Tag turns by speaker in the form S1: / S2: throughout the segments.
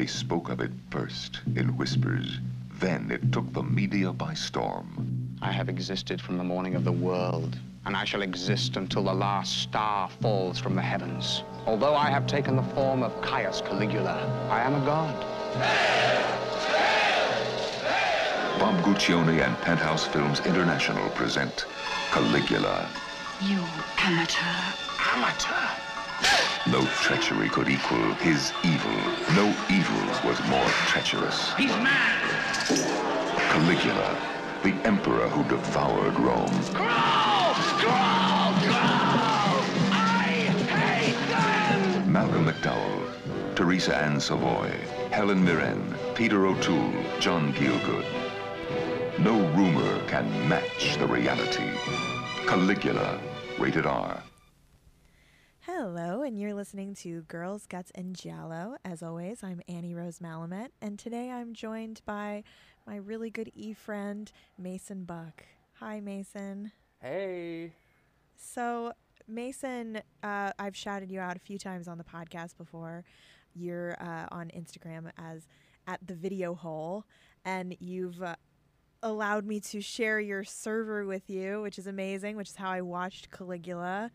S1: They spoke of it first in whispers. Then it took the media by storm.
S2: I have existed from the morning of the world, and I shall exist until the last star falls from the heavens. Although I have taken the form of Caius Caligula, I am a god.
S1: Bob Guccione and Penthouse Films International present Caligula.
S3: You amateur.
S2: Amateur!
S1: No treachery could equal his evil. No evil was more treacherous.
S2: He's mad!
S1: Caligula, the emperor who devoured Rome.
S2: Growl! Growl! Growl! I hate them!
S1: Malcolm McDowell, Teresa Ann Savoy, Helen Mirren, Peter O'Toole, John Gielgud. No rumor can match the reality. Caligula, rated R.
S4: Hello, and you're listening to Girls, Guts, and Giallo. As always, I'm Annie Rose Malamet, and today I'm joined by my really good e friend, Mason Buck. Hi, Mason.
S5: Hey.
S4: So, Mason, uh, I've shouted you out a few times on the podcast before. You're uh, on Instagram as at the video hole, and you've uh, allowed me to share your server with you, which is amazing, which is how I watched Caligula.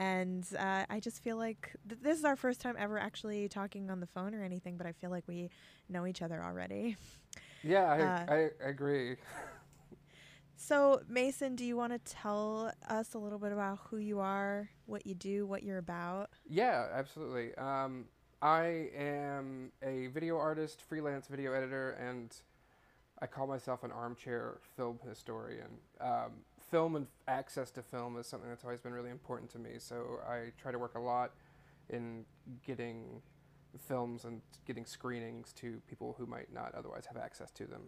S4: And uh, I just feel like th- this is our first time ever actually talking on the phone or anything, but I feel like we know each other already.
S5: Yeah, I,
S4: Uh,
S5: I, I agree.
S4: So, Mason, do you want to tell us a little bit about who you are, what you do, what you're about?
S5: Yeah, absolutely. Um, I am a video artist, freelance video editor, and I call myself an armchair film historian. Um, film and access to film is something that's always been really important to me, so I try to work a lot in getting films and getting screenings to people who might not otherwise have access to them.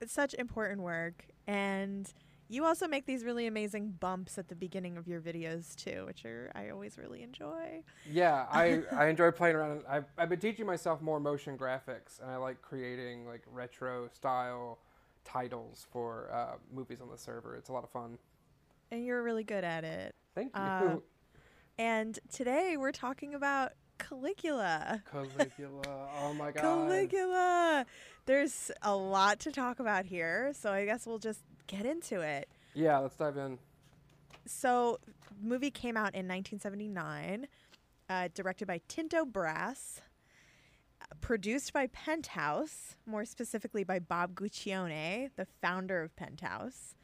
S4: It's such important work. And you also make these really amazing bumps at the beginning of your videos, too, which are I always really enjoy.
S5: Yeah, I, I enjoy playing around. I've, I've been teaching myself more motion graphics, and I like creating like retro style titles for uh, movies on the server. It's a lot of fun.
S4: And you're really good at it.
S5: Thank you.
S4: Uh, And today we're talking about Caligula.
S5: Caligula. Oh my god.
S4: Caligula. There's a lot to talk about here, so I guess we'll just get into it.
S5: Yeah, let's dive in.
S4: So, movie came out in 1979, uh, directed by Tinto Brass, produced by Penthouse, more specifically by Bob Guccione, the founder of Penthouse.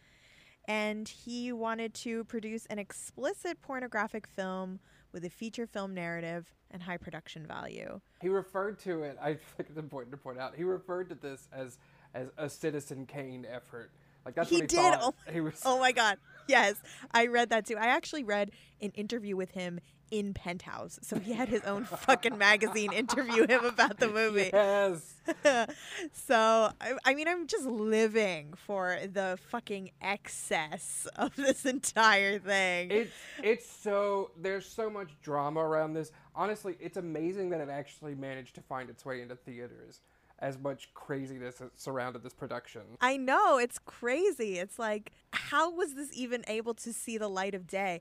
S4: And he wanted to produce an explicit pornographic film with a feature film narrative and high production value.
S5: He referred to it. I think it's important to point out. He referred to this as as a Citizen Kane effort. Like that's
S4: he
S5: what he
S4: did. Oh,
S5: he was.
S4: oh my god. Yes, I read that too. I actually read an interview with him in Penthouse. So he had his own fucking magazine interview him about the movie.
S5: Yes.
S4: so I, I mean, I'm just living for the fucking excess of this entire thing.
S5: It's it's so there's so much drama around this. Honestly, it's amazing that it actually managed to find its way into theaters. As much craziness has surrounded this production.
S4: I know it's crazy. It's like, how was this even able to see the light of day?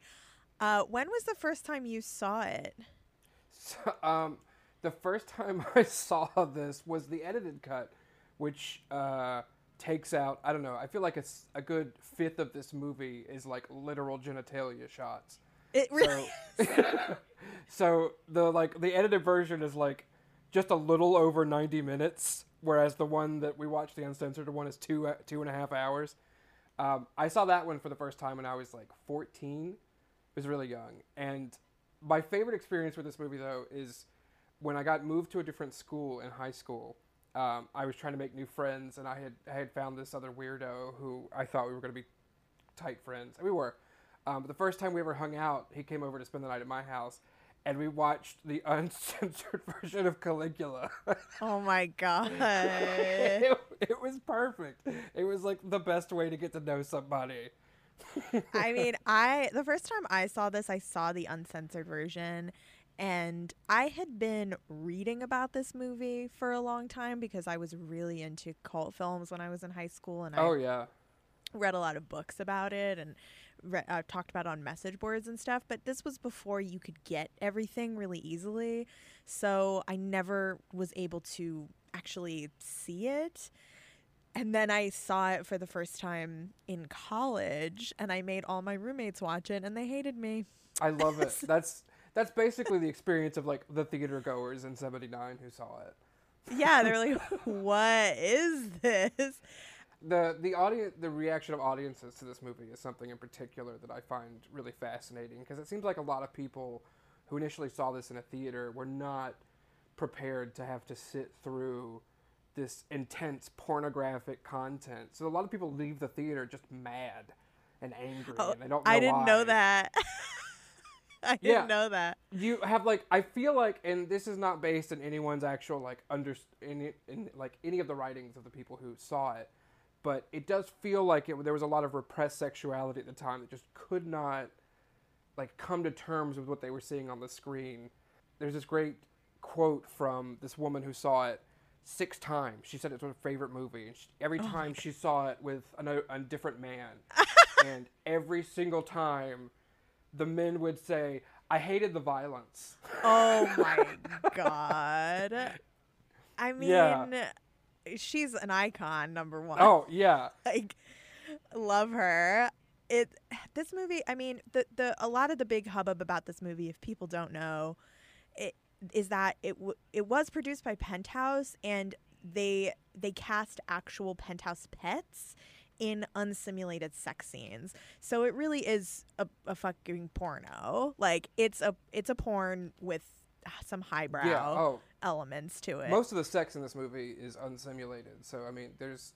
S4: Uh, when was the first time you saw it?
S5: So, um, the first time I saw this was the edited cut, which uh, takes out I don't know. I feel like it's a good fifth of this movie is like literal genitalia shots.
S4: It really.
S5: So, so the like the edited version is like just a little over 90 minutes, whereas the one that we watched, the uncensored one, is two two and a half hours. Um, I saw that one for the first time when I was like 14. Was really young, and my favorite experience with this movie though is when I got moved to a different school in high school. Um, I was trying to make new friends, and I had I had found this other weirdo who I thought we were going to be tight friends, and we were. Um, but the first time we ever hung out, he came over to spend the night at my house, and we watched the uncensored version of Caligula.
S4: Oh my god.
S5: it, it was perfect. It was like the best way to get to know somebody.
S4: I mean, I the first time I saw this, I saw the uncensored version and I had been reading about this movie for a long time because I was really into cult films when I was in high school and I
S5: Oh yeah.
S4: read a lot of books about it and re- uh, talked about it on message boards and stuff. But this was before you could get everything really easily, so I never was able to actually see it. And then I saw it for the first time in college, and I made all my roommates watch it, and they hated me.
S5: I love it. That's that's basically the experience of like the theater goers in '79 who saw it.
S4: Yeah, they're like, "What is this?"
S5: the the audience the reaction of audiences to this movie is something in particular that I find really fascinating because it seems like a lot of people who initially saw this in a theater were not prepared to have to sit through this intense pornographic content. So a lot of people leave the theater just mad and angry
S4: Oh,
S5: and they don't know
S4: I didn't know that. I
S5: Yeah.
S4: didn't know that.
S5: you have like I feel like and this is not based in anyone's actual like under in, in like any of the writings of the people who saw it but it does feel like it there was a lot of repressed sexuality at the time that just could not like come to terms with what they were seeing on the screen there's this great quote from this woman who saw it six times she said it was her favorite movie and she, every oh time she saw it with a, a different man and every single time the men would say i hated the violence
S4: Oh my god. I mean,
S5: Yeah.
S4: she's an icon, number one.
S5: oh yeah
S4: like love her. It this movie, I mean, the the a lot of the big hubbub about this movie if people don't know, is that it w- it was produced by Penthouse and they they cast actual Penthouse pets in unsimulated sex scenes. So it really is a, a fucking porno. Like it's a it's a porn with some highbrow
S5: yeah oh
S4: elements to it.
S5: most of the sex in this movie is unsimulated so i mean there's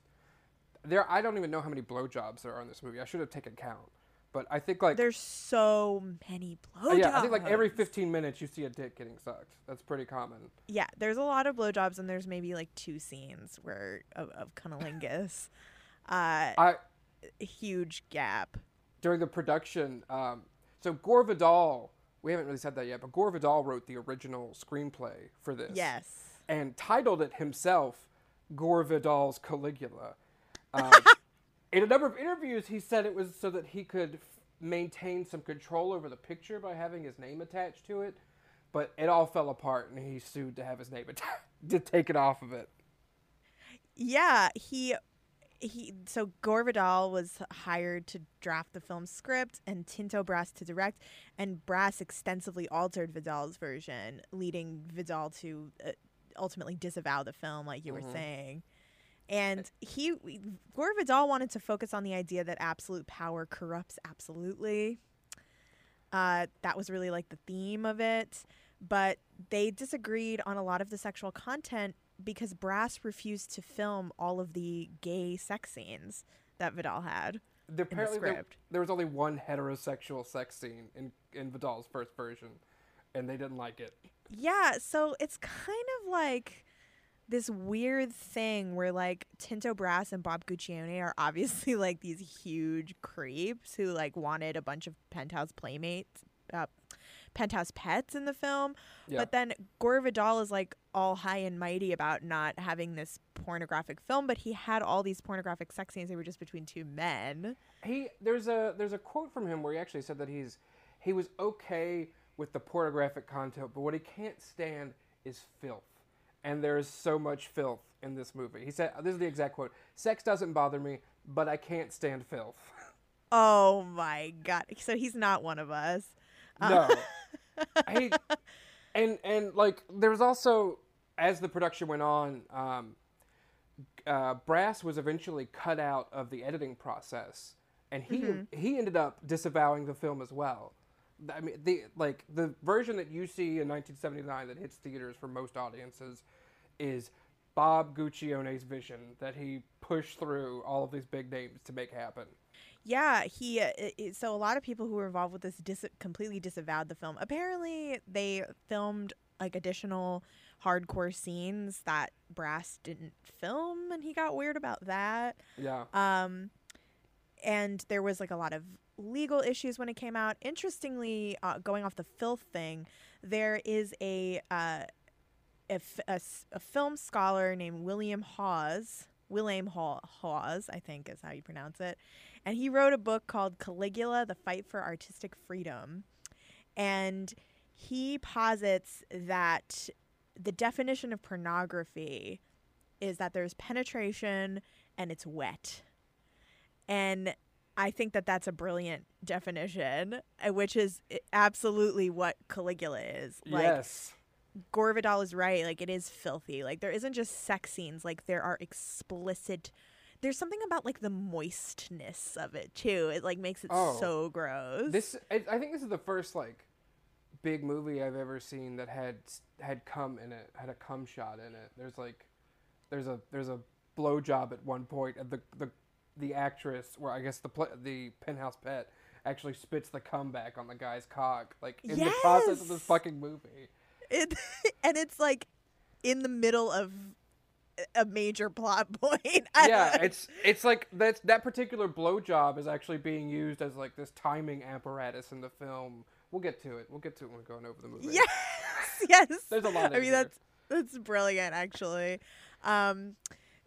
S5: there i don't even know how many blowjobs there are in this movie i should have taken count but i think like
S4: There's so many
S5: uh,
S4: blowjobs.
S5: yeah i think like every 15 minutes you see a dick getting sucked that's pretty common
S4: yeah, there's a lot of blowjobs, and there's maybe like two scenes where of, of cunnilingus. uh,
S5: i
S4: huge gap.
S5: during the production um, so gore vidal we haven't really said that yet but gore vidal wrote the original screenplay for this
S4: Yes.
S5: and titled it himself Gore Vidal's Caligula. Um, in a number of interviews, he said it was so that he could f- maintain some control over the picture by having his name attached to it. But it all fell apart, and he sued to have his name attached to take it off of it.
S4: Yeah, he he so Gore Vidal was hired to draft the film's script and Tinto Brass to direct and Brass extensively altered Vidal's version leading Vidal to uh, ultimately disavow the film like you were saying. And he Gore Vidal wanted to focus on the idea that absolute power corrupts absolutely. Uh, that was really like the theme of it, but they disagreed on a lot of the sexual content because Brass refused to film all of the gay sex scenes that Vidal had.
S5: The- Apparently, there,
S4: script.
S5: there was only one heterosexual sex scene in, in Vidal's first version, and they didn't like it.
S4: Yeah, so it's kind of like this weird thing where like Tinto Brass and Bob Guccione are obviously like these huge creeps who like wanted a bunch of penthouse playmates, uh, penthouse pets in the film.
S5: Yeah.
S4: But then Gore Vidal is like all high and mighty about not having this pornographic film, but he had all these pornographic sex scenes. They were just between two men.
S5: he there's a there's a quote from him where he actually said that he's he was okay with the pornographic content, but what he can't stand is filth. And there's so much filth in this movie. He said this is the exact quote. Sex doesn't bother me, but I can't stand filth.
S4: Oh my god! So he's not one of us.
S5: No. he and and like there was also as the production went on, um, uh, Brass was eventually cut out of the editing process, and he he ended up disavowing the film as well. I mean, the like the version that you see in 1979 that hits theaters for most audiences is Bob Guccione's vision that he pushed through all of these big names to make happen.
S4: Yeah, he. Uh, so a lot of people who were involved with this dis- completely disavowed the film. Apparently, they filmed like additional hardcore scenes that Brass didn't film, and he got weird about that.
S5: Yeah.
S4: Um, and there was like a lot of legal issues when it came out. Interestingly, uh, going off the filth thing, there is a uh, a, film scholar named William Hawes. William Haw- Hawes, I think is how you pronounce it. And he wrote a book called Caligula The Fight for Artistic Freedom. And he posits that the definition of pornography is that there's penetration and it's wet. And I think that that's a brilliant definition, uh, which is absolutely what Caligula is. Like
S5: yes.
S4: Gore Vidal is right. Like it is filthy. Like there isn't just sex scenes. Like there are explicit. There's something about like the moistness of it too. It like makes it
S5: Oh.
S4: so gross.
S5: This I, I think this is the first like big movie I've ever seen that had had cum in it, had a cum shot in it. There's like there's a there's a blowjob at one point and the the the actress or I guess the pla the penthouse pet actually spits the comeback on the guy's cock like in the process of this fucking movie.
S4: it, and it's like in the middle of a major plot point.
S5: Yeah, it's it's like that that particular blowjob is actually being used as like this timing apparatus in the film. We'll get to it. We'll get to it when we're going over the movie.
S4: yes, yes.
S5: There's a lot
S4: of
S5: I
S4: mean,
S5: there.
S4: that's that's brilliant, actually. Um,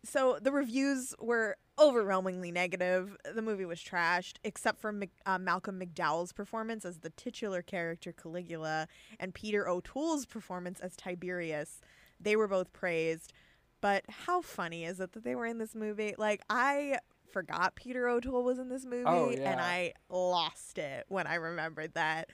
S4: so the reviews were overwhelmingly negative. The movie was trashed, except for uh, Malcolm McDowell's performance as the titular character Caligula and Peter O'Toole's performance as Tiberius. They were both praised. But how funny is it that they were in this movie? Like I forgot Peter O'Toole was in this movie,
S5: Oh,
S4: and. I lost it when I remembered that.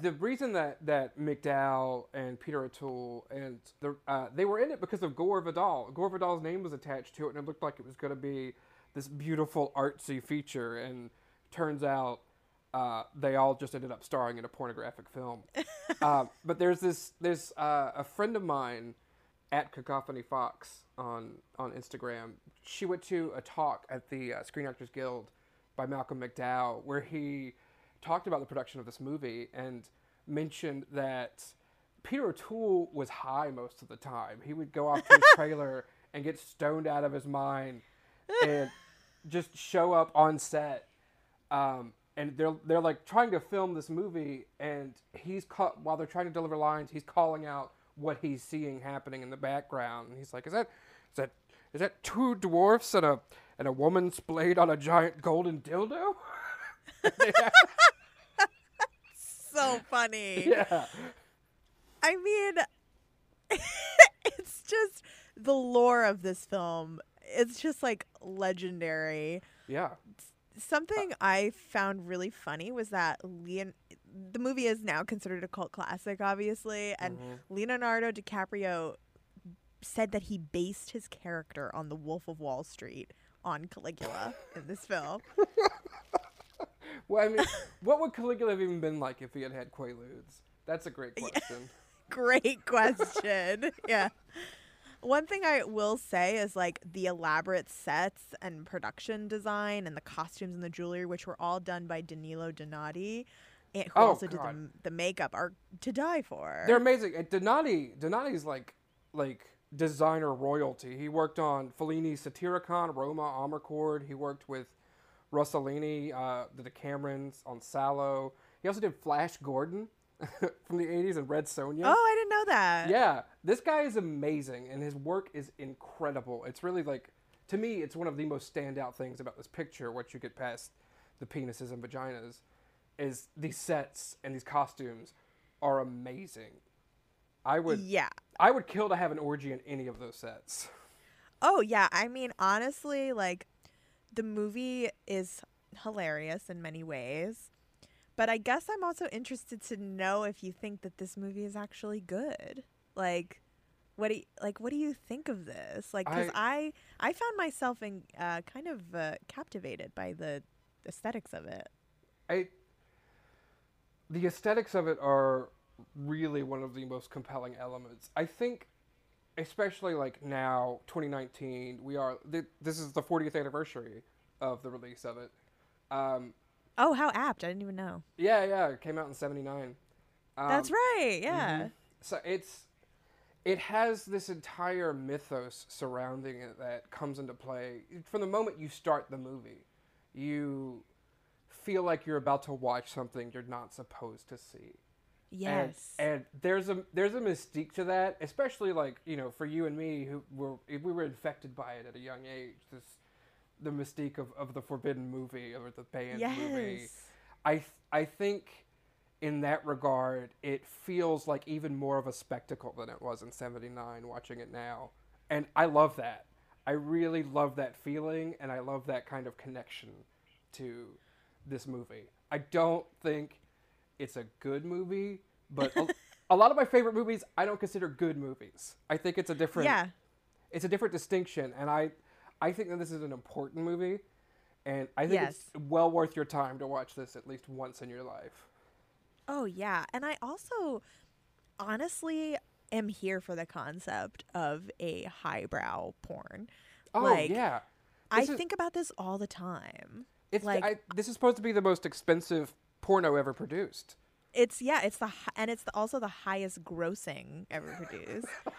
S5: The reason that that McDowell and Peter O'Toole and the uh, they were in it because of Gore Vidal. Gore Vidal's name was attached to it, and it looked like it was going to be this beautiful artsy feature. And turns out uh, they all just ended up starring in a pornographic film. uh, but there's this there's uh, a friend of mine at Cacophony Fox on on Instagram. She went to a talk at the uh, Screen Actors Guild by Malcolm McDowell, where he talked about the production of this movie and mentioned that Peter O'Toole was high most of the time. He would go off to his trailer and get stoned out of his mind and just show up on set. Um, and they're they're like trying to film this movie, and he's ca- while they're trying to deliver lines, he's calling out what he's seeing happening in the background. And he's like, "Is that is that is that two dwarfs and a and a woman splayed on a giant golden dildo?"
S4: So funny.
S5: yeah,
S4: I mean, it's just the lore of this film. It's just like legendary.
S5: yeah.
S4: Something I found really funny was that Leon. The movie is now considered a cult classic, obviously, and mm-hmm. Leonardo DiCaprio said that he based his character on the Wolf of Wall Street on Caligula in this film.
S5: Well, I mean, what would Caligula have even been like if he had had Quaaludes? That's a great question.
S4: Great question. yeah. One thing I will say is like the elaborate sets and production design and the costumes and the jewelry, which were all done by Danilo Donati, eh, who
S5: Oh,
S4: also did the, the makeup, are to die for.
S5: They're amazing. And Donati, Donati's like like designer royalty. He worked on Fellini's Satyricon, Roma, Amarcord. He worked with Rossellini, uh, the Decamerons on Salò. He also did Flash Gordon from the 80s and Red Sonja.
S4: oh, I didn't know that.
S5: Yeah, this guy is amazing, and his work is incredible. It's really like, to me, it's one of the most standout things about this picture. Once you get past the penises and vaginas, is these sets and these costumes are amazing. I would,
S4: Yeah.
S5: I would kill to have an orgy in any of those sets.
S4: Oh, yeah. I mean, honestly, like, the movie is hilarious in many ways. But I guess I'm also interested to know if you think that this movie is actually good. Like, what do you, like? What do you think of this? Like, because I, I found myself in uh, kind of uh, captivated by the aesthetics of it.
S5: I, the aesthetics of it are really one of the most compelling elements. I think, especially like now, 2019, we are. Th- this is the 40th anniversary of the release of it, Um,
S4: Oh, how apt! I didn't even know.
S5: yeah, yeah, it came out in '79. Um,
S4: That's right. Yeah.
S5: So it's it has this entire mythos surrounding it that comes into play from the moment you start the movie. You feel like you're about to watch something you're not supposed to see. And-
S4: Yes.
S5: And, there's a there's a mystique to that, especially like you know for you and me who were if we were infected by it at a young age. This the mystique of, of the forbidden movie or the banned movie. I th- I think in that regard it feels like even more of a spectacle than it was in 79 watching it now. And I love that. I really love that feeling and I love that kind of connection to this movie. I don't think it's a good movie, but a, a lot of my favorite movies I don't consider good movies. I think it's a different
S4: Yeah.
S5: it's a different distinction and I I think that this is an important movie and I think it's well worth your time to watch this at least once in your life.
S4: Oh yeah, and I also honestly am here for the concept of a highbrow porn.
S5: Oh
S4: Like,
S5: yeah.
S4: I
S5: is-
S4: think about this all the time.
S5: It's
S4: like-
S5: I, this is supposed to be the most expensive porno ever produced.
S4: It's yeah, it's the and it's the, also the highest grossing ever produced.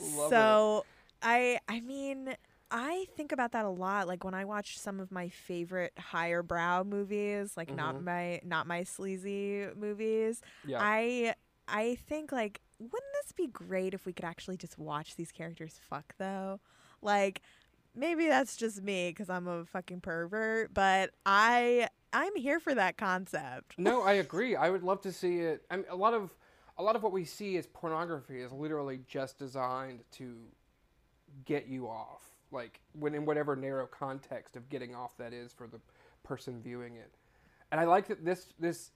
S5: Love it.
S4: so I I mean I think about that a lot. Like when I watch some of my favorite higher brow movies, like not mm-hmm. my not my sleazy movies.
S5: Yeah.
S4: I I think like wouldn't this be great if we could actually just watch these characters fuck though? Like maybe that's just me because I'm a fucking pervert, but I I'm here for that concept.
S5: no, I agree. I would love to see it. I mean, a lot of a lot of what we see as pornography is literally just designed to get you off, like when in whatever narrow context of getting off that is for the person viewing it. And I like that this this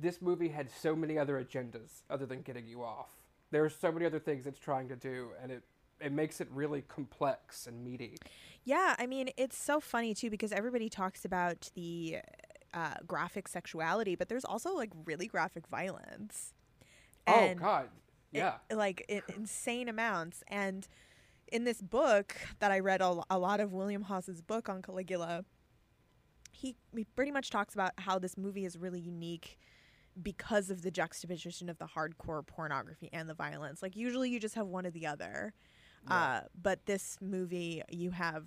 S5: this movie had so many other agendas other than getting you off. There are so many other things it's trying to do, and it it makes it really complex and meaty.
S4: Yeah, I mean, it's so funny too because everybody talks about the uh, graphic sexuality, but there's also like really graphic violence. And
S5: oh God,
S4: it-
S5: yeah.
S4: like i insane amounts. And in this book that I read, a, a lot of William Hawes's book on Caligula, he, he pretty much talks about how this movie is really unique because of the juxtaposition of the hardcore pornography and the violence. Like usually you just have one or the other. Uh, but this movie you have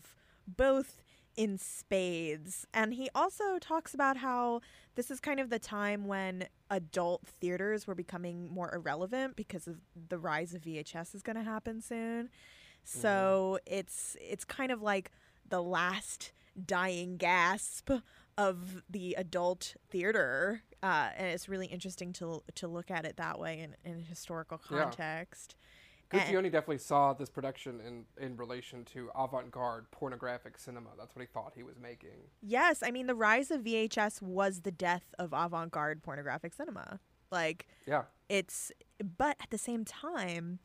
S4: both in spades. And he also talks about how this is kind of the time when adult theaters were becoming more irrelevant because of the rise of VHS is going to happen soon. So it's it's kind of like the last dying gasp of the adult theater, uh, and it's really interesting to to look at it that way in, in historical context. And-
S5: Guccione definitely saw this production in, in relation to avant-garde pornographic cinema. That's what he thought he was making.
S4: Yes, I mean the rise of VHS was the death of avant-garde pornographic cinema. Like
S5: Yeah.
S4: it's but at the same time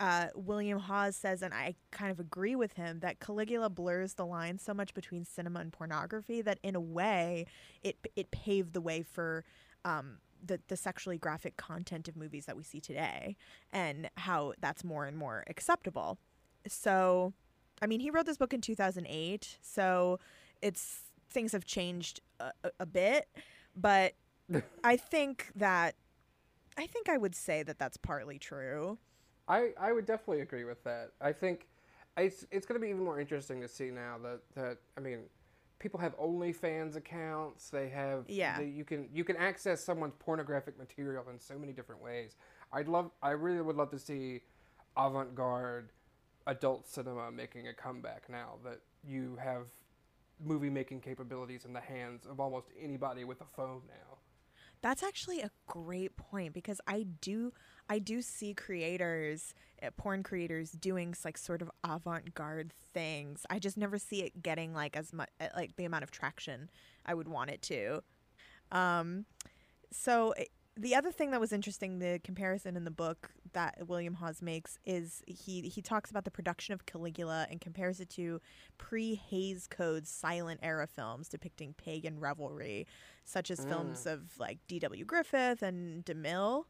S4: uh, William Hawes says, and I kind of agree with him, that Caligula blurs the line so much between cinema and pornography that, in a way, it it paved the way for um, the the sexually graphic content of movies that we see today, and how that's more and more acceptable. So, I mean, he wrote this book in 2008, so it's things have changed a, a, bit, but I think that I think I would say that that's partly true.
S5: I, I would definitely agree with that. I think it's it's going to be even more interesting to see now that, that I mean, people have OnlyFans accounts. They have
S4: Yeah.
S5: they- you can you can access someone's pornographic material in so many different ways. I'd love I really would love to see avant-garde adult cinema making a comeback now that you have movie making capabilities in the hands of almost anybody with a phone now.
S4: That's actually a great point because I do I do see creators, uh, porn creators doing like sort of avant-garde things. I just never see it getting like as much like the amount of traction I would want it to. Um so i- the other thing that was interesting, the comparison in the book that William Hawes makes is he he talks about the production of Caligula and compares it to pre-Hays Code silent era films depicting pagan revelry, such as films of like D.W. Griffith and DeMille.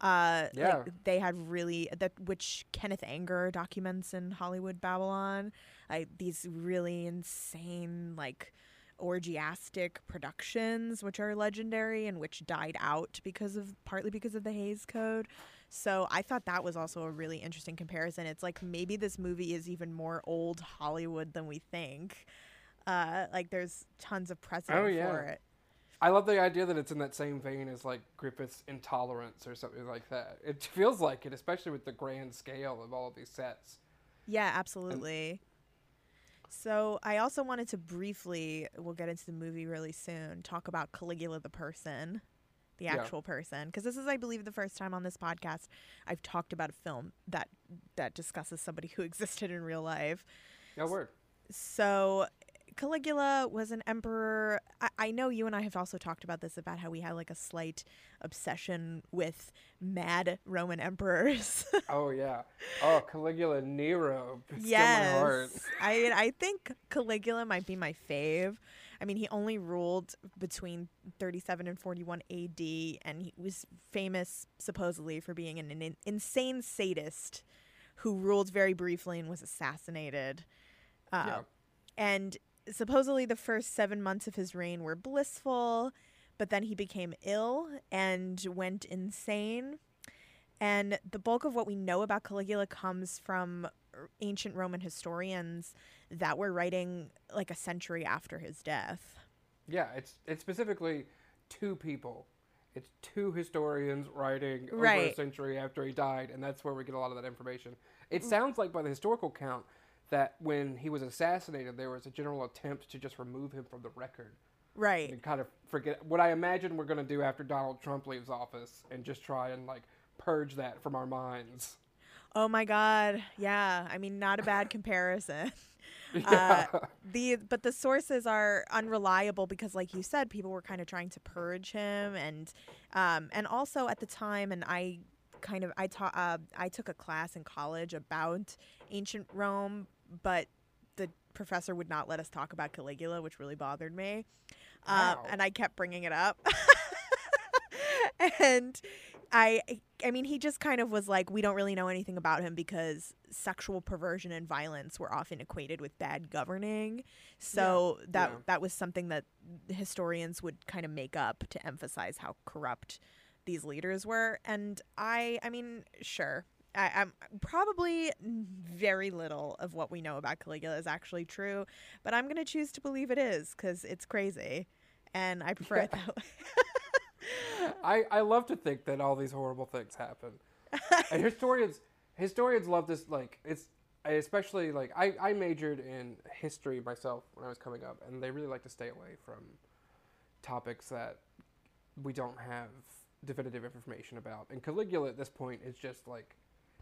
S4: Uh,
S5: Yeah.
S4: like they had really that which Kenneth Anger documents in Hollywood Babylon, like these really insane like orgiastic productions, which are legendary and which died out because of partly because of the Hays Code. So I thought that was also a really interesting comparison. It's like maybe this movie is even more old Hollywood than we think. Uh, like there's tons of precedent
S5: Oh, yeah.
S4: for it.
S5: I love the idea that it's in that same vein as like Griffith's Intolerance or something like that. It feels like it, especially with the grand scale of all of these sets.
S4: Yeah, absolutely. So I also wanted to briefly, we'll get into the movie really soon, talk about Caligula the person, the
S5: Yeah.
S4: actual person, because this is, I believe, the first time on this podcast I've talked about a film that that discusses somebody who existed in real life.
S5: Yeah, word.
S4: So Caligula was an emperor. I, I know you and I have also talked about this about how we had like a slight obsession with mad Roman emperors.
S5: Oh yeah. Oh, Caligula Nero. Still my heart.
S4: Yes. I I think Caligula might be my fave. I mean, he only ruled between 37 and 41 AD, and he was famous supposedly for being an, an insane sadist who ruled very briefly and was assassinated. Uh,
S5: Yeah.
S4: And supposedly the first seven months of his reign were blissful, but then he became ill and went insane. And the bulk of what we know about Caligula comes from ancient Roman historians that were writing like a century after his death.
S5: Yeah, it's it's specifically two people. It's two historians writing over a century after he died, and that's where we get a lot of that information. It mm. sounds like by the historical count that when he was assassinated, there was a general attempt to just remove him from the record
S4: Right.
S5: and kind of forget what I imagine we're going to do after Donald Trump leaves office and just try and like purge that from our minds.
S4: Oh my god. Yeah. I mean, not a bad comparison.
S5: Yeah.
S4: Uh, the but the sources are unreliable because like you said people were kind of trying to purge him and um and also at the time and I kind of I taught uh, I took a class in college about ancient Rome but the professor would not let us talk about Caligula which really bothered me uh,
S5: Wow.
S4: and I kept bringing it up and I I mean he just kind of was like we don't really know anything about him because sexual perversion and violence were often equated with bad governing. So that
S5: yeah.
S4: that was something that historians would kind of make up to emphasize how corrupt these leaders were. And I I mean sure I, I'm probably very little of what we know about Caligula is actually true, but I'm gonna choose to believe it is because it's crazy, and I prefer it that way.
S5: I, I love to think that all these horrible things happen. and historians historians love this like it's I especially like I, I majored in history myself when I was coming up and they really like to stay away from topics that we don't have definitive information about. And Caligula at this point is just like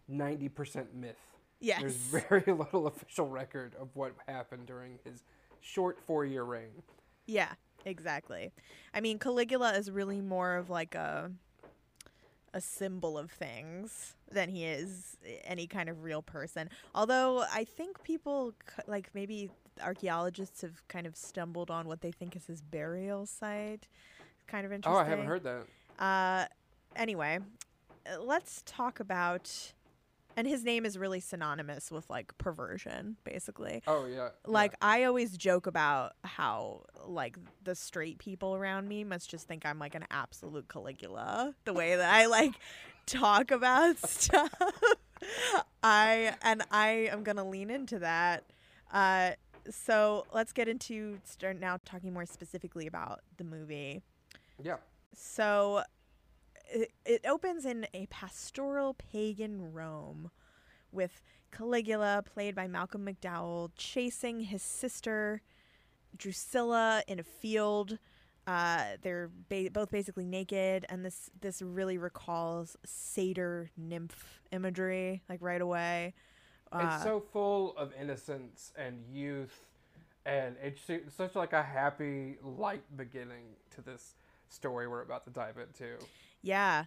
S5: ninety percent myth.
S4: Yes.
S5: There's very little official record of what happened during his short four year reign.
S4: Yeah, exactly. I mean, Caligula is really more of like a a symbol of things than he is any kind of real person. Although I think people like maybe archaeologists have kind of stumbled on what they think is his burial site. Kind of interesting. Oh.
S5: I haven't heard that.
S4: Uh, anyway, let's talk about. And his name is really synonymous with like perversion, basically.
S5: Oh yeah. yeah.
S4: Like I always joke about how like the straight people around me must just think I'm like an absolute Caligula the way that I like talk about stuff. I and I am going to lean into that. Uh so let's get into start now talking more specifically about the movie.
S5: yeah.
S4: So it, it opens in a pastoral pagan Rome with Caligula, played by Malcolm McDowell, chasing his sister Drusilla in a field. Uh, they're ba- both basically naked, and this this really recalls satyr nymph imagery, like right away. Uh,
S5: it's so full of innocence and youth, and it's such like a happy, light beginning to this story we're about to dive into.
S4: Yeah.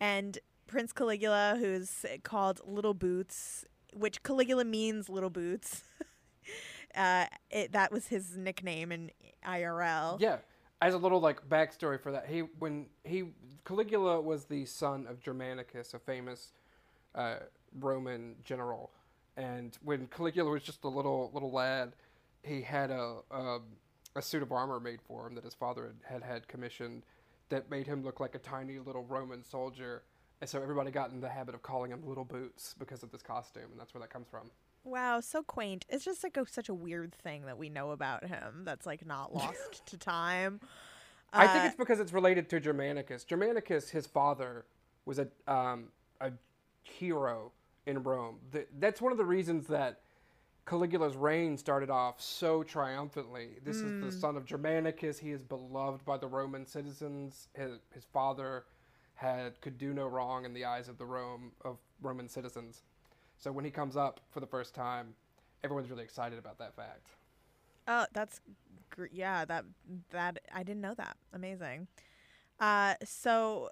S4: And Prince Caligula, who's called Little Boots, which Caligula means little boots. uh, it, that was his nickname in IRL.
S5: Yeah, as a little like backstory for that, he when he Caligula was the son of Germanicus, a famous uh, Roman general, and when Caligula was just a little little lad, he had a, a a suit of armor made for him that his father had, had had commissioned that made him look like a tiny little Roman soldier. And so everybody got in the habit of calling him Little Boots because of this costume, and that's where that comes from.
S4: Wow, so quaint. It's just like a, such a weird thing that we know about him that's like not lost to time.
S5: I think
S4: Uh,
S5: it's because it's related to Germanicus. Germanicus, his father, was a um, a hero in Rome. Th that's one of the reasons that Caligula's reign started off so triumphantly. This is the son of Germanicus. He is beloved by the Roman citizens. His, his father had could do no wrong in the eyes of the Rome of Roman citizens. So when he comes up for the first time, everyone's really excited about that fact.
S4: Oh, that's gr- yeah. That that I didn't know that. Amazing. Uh, so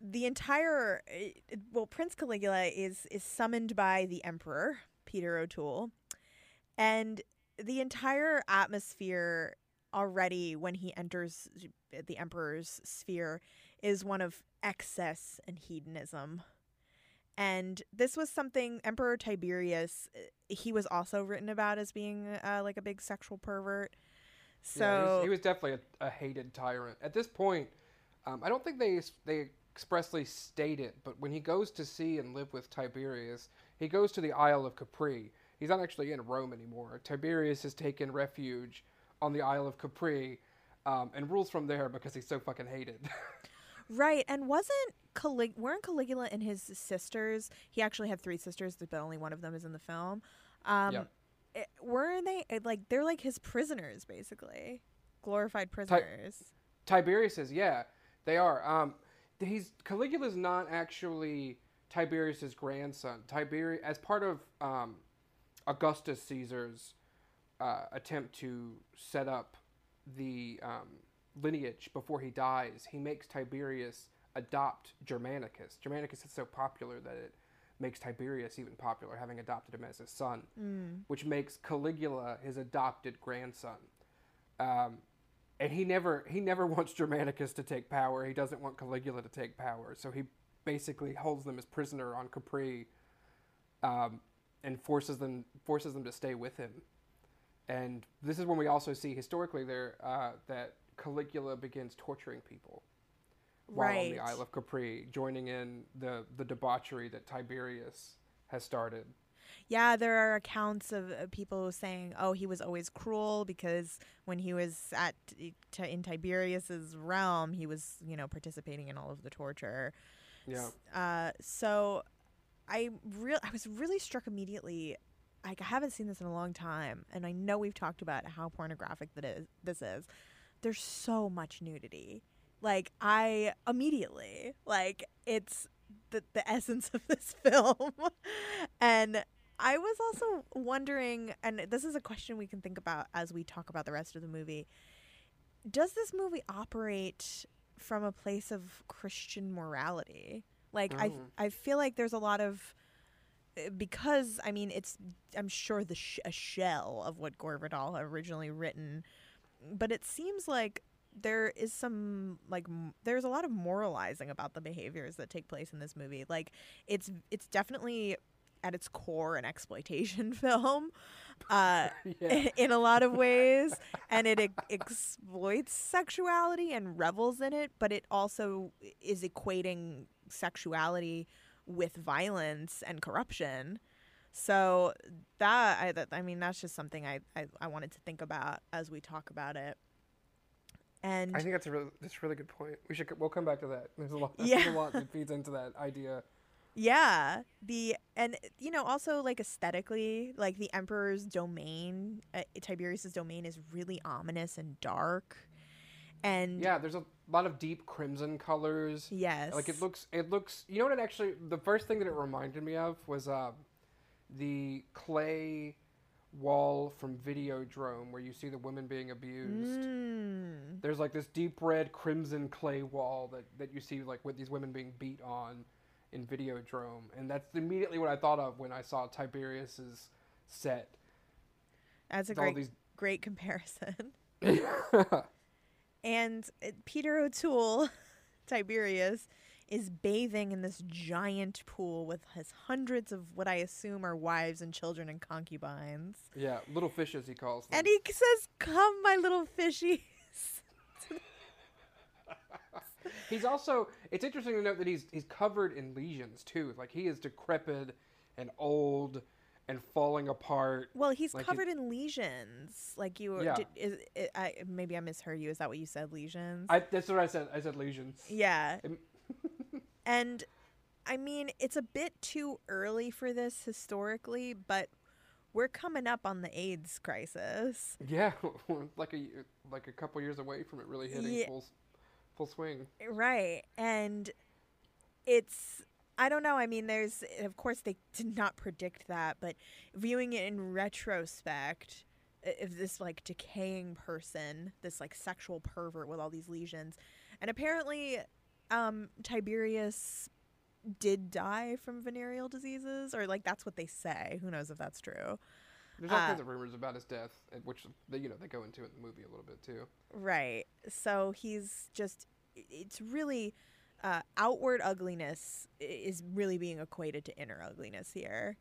S4: the entire eh, well, Prince Caligula is is summoned by the Emperor Peter O'Toole, and the entire atmosphere already when he enters the Emperor's sphere is one of excess and hedonism. And this was something Emperor Tiberius eh, he was also written about as being uh, like a big sexual pervert. So
S5: Yeah, he, was, he was definitely a, a hated tyrant. At this point, um, I don't think they they expressly state it, but when he goes to sea and live with Tiberius, he goes to the Isle of Capri. He's not actually in Rome anymore. Tiberius has taken refuge on the Isle of Capri um, and rules from there because he's so fucking hated.
S4: right, and wasn't Calig- weren't Caligula and his sisters? He actually had three sisters, but only one of them is in the film. Um,
S5: Yeah.
S4: it- weren't they like they're like his prisoners basically, glorified prisoners?
S5: Tiberius is, yeah, they are. Um, he's Caligula's not actually Tiberius's grandson. Tiberius, as part of um, Augustus Caesar's uh, attempt to set up the um, lineage before he dies, he makes Tiberius adopt Germanicus. Germanicus is so popular that it makes Tiberius even popular, having adopted him as his son, which makes Caligula his adopted grandson. Um, and he never he never wants Germanicus to take power. He doesn't want Caligula to take power. So he basically holds them as prisoner on Capri, um, and forces them forces them to stay with him. And this is when we also see historically there uh, that Caligula begins torturing people while on the Isle of Capri, joining in the the debauchery that Tiberius has started.
S4: Yeah, there are accounts of uh, people saying, "Oh, he was always cruel because when he was at in Tiberius's realm, he was, you know, participating in all of the torture."
S5: Yeah.
S4: Uh, so I real I was really struck immediately. I haven't seen this in a long time, and I know we've talked about how pornographic that is. This is. There's so much nudity. Like I immediately like it's the the essence of this film, and I was also wondering, and this is a question we can think about as we talk about the rest of the movie. Does this movie operate from a place of Christian morality? Like I,
S5: Oh.
S4: I feel like there's a lot of uh, because I mean it's I'm sure the sh- a shell of what Gore Vidal originally written, but it seems like there is some like m- there's a lot of moralizing about the behaviors that take place in this movie. Like it's it's definitely at its core an exploitation film uh,
S5: Yeah.
S4: in a lot of ways and it ex- exploits sexuality and revels in it but it also is equating sexuality with violence and corruption so that i, that, I mean that's just something I, I i wanted to think about as we talk about it and
S5: I think that's a really, that's a really good point. We should we'll come back to that. There's a lot.
S4: Yeah.
S5: There's a lot that feeds into that idea.
S4: Yeah, the and you know also like aesthetically, like the emperor's domain, uh, Tiberius's domain is really ominous and dark, and
S5: Yeah, there's a lot of deep crimson colors.
S4: yes,
S5: Like it looks, it looks. You know what? It actually, the first thing that it reminded me of was um, the clay wall from Videodrome, where you see the women being abused.
S4: Mm,
S5: There's like this deep red crimson clay wall that that you see like with these women being beat on in Videodrome, and that's immediately what I thought of when I saw Tiberius's set.
S4: that's a great
S5: these
S4: great comparison. and uh, Peter O'Toole, Tiberius, is bathing in this giant pool with his hundreds of what I assume are wives and children and concubines.
S5: Yeah, little fishes he calls them.
S4: And he says, Come, my little fishies.
S5: He's also. It's interesting to note that he's he's covered in lesions too. Like he is decrepit and old and falling apart.
S4: Well, he's
S5: Like it-
S4: covered in lesions. Like you,
S5: Yeah.
S4: did, is, it, I, maybe I misheard you. Is that what you said? Lesions.
S5: I that's what I said. I said lesions.
S4: yeah. And I mean, it's a bit too early for this historically, but we're coming up on the AIDS crisis.
S5: Yeah, like a like a couple years away from it really hitting
S4: Yeah.
S5: full full swing.
S4: Right. And it's I don't know. I mean, there's of course they did not predict that, but viewing it in retrospect, if this like decaying person, this like sexual pervert with all these lesions, and apparently um Tiberius did die from venereal diseases or like that's what they say. Who knows if that's true.
S5: There's all
S4: Uh,
S5: kinds of rumors about his death, which they, you know they go into it in the movie a little bit too.
S4: Right. So he's just it's really uh, outward ugliness is really being equated to inner ugliness here.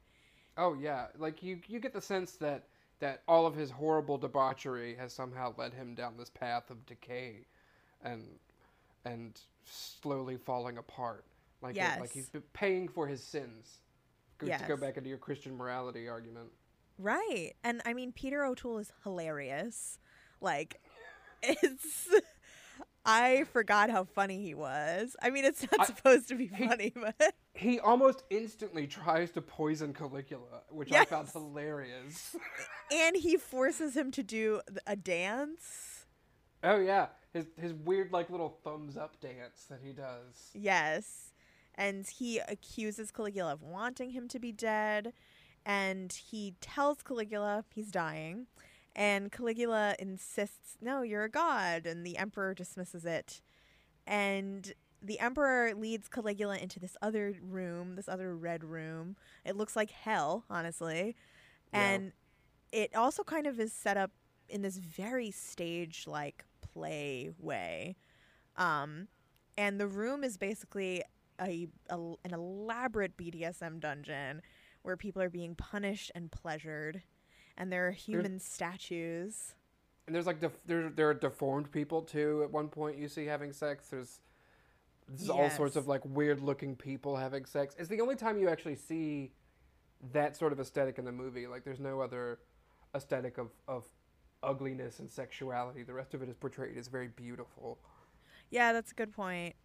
S5: Oh yeah, like you you get the sense that that all of his horrible debauchery has somehow led him down this path of decay, and and slowly falling apart. Like it- like
S4: Yes.
S5: he's been paying for his sins. Go, To go back into your Christian morality argument.
S4: Right. And I mean Peter O'Toole is hilarious. Like it's I forgot how funny he was. I mean it's not
S5: I-
S4: supposed to be
S5: he-
S4: funny, but
S5: He almost instantly tries to poison Caligula, which I found hilarious.
S4: and he forces him to do a dance.
S5: Oh yeah, his his weird like little thumbs up dance that he does.
S4: Yes. And he accuses Caligula of wanting him to be dead. And he tells Caligula he's dying. And Caligula insists, no, you're a god. And the emperor dismisses it. And the emperor leads Caligula into this other room, this other red room. It looks like hell, honestly.
S5: Yeah.
S4: And it also kind of is set up in this very stage like play way. Um, and the room is basically a, a an elaborate BDSM dungeon where people are being punished and pleasured, and there are human statues.
S5: And there's like def- there there are deformed people too. At one point, you see having sex. There's there's all sorts of like weird looking people having sex. It's the only time you actually see that sort of aesthetic in the movie. Like there's no other aesthetic of of ugliness and sexuality. The rest of it is portrayed as very beautiful.
S4: Yeah, that's a good point.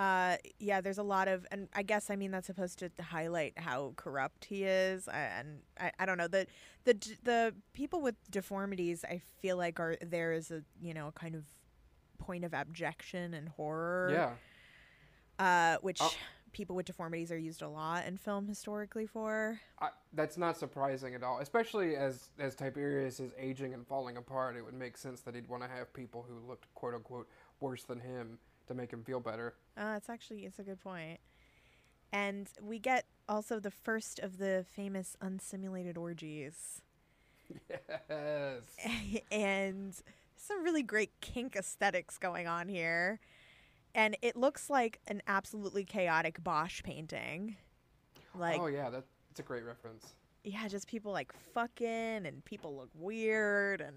S4: Uh, yeah, there's a lot of, and I guess I mean that's supposed to highlight how corrupt he is, and I, I don't know the the the people with deformities I feel like are there is a you know a kind of point of abjection and horror.
S5: Yeah.
S4: uh, which
S5: Oh.
S4: people with deformities are used a lot in film historically for.
S5: I, that's not surprising at all, especially as as Tiberius is aging and falling apart. It would make sense that he'd want to have people who looked quote unquote worse than him to make him feel better.
S4: Uh, it's actually it's a good point. And we get also the first of the famous unsimulated orgies.
S5: Yes.
S4: and some really great kink aesthetics going on here. And it looks like an absolutely chaotic Bosch painting. Like,
S5: oh yeah, that, that's a great reference.
S4: yeah, just people like fucking and people look weird and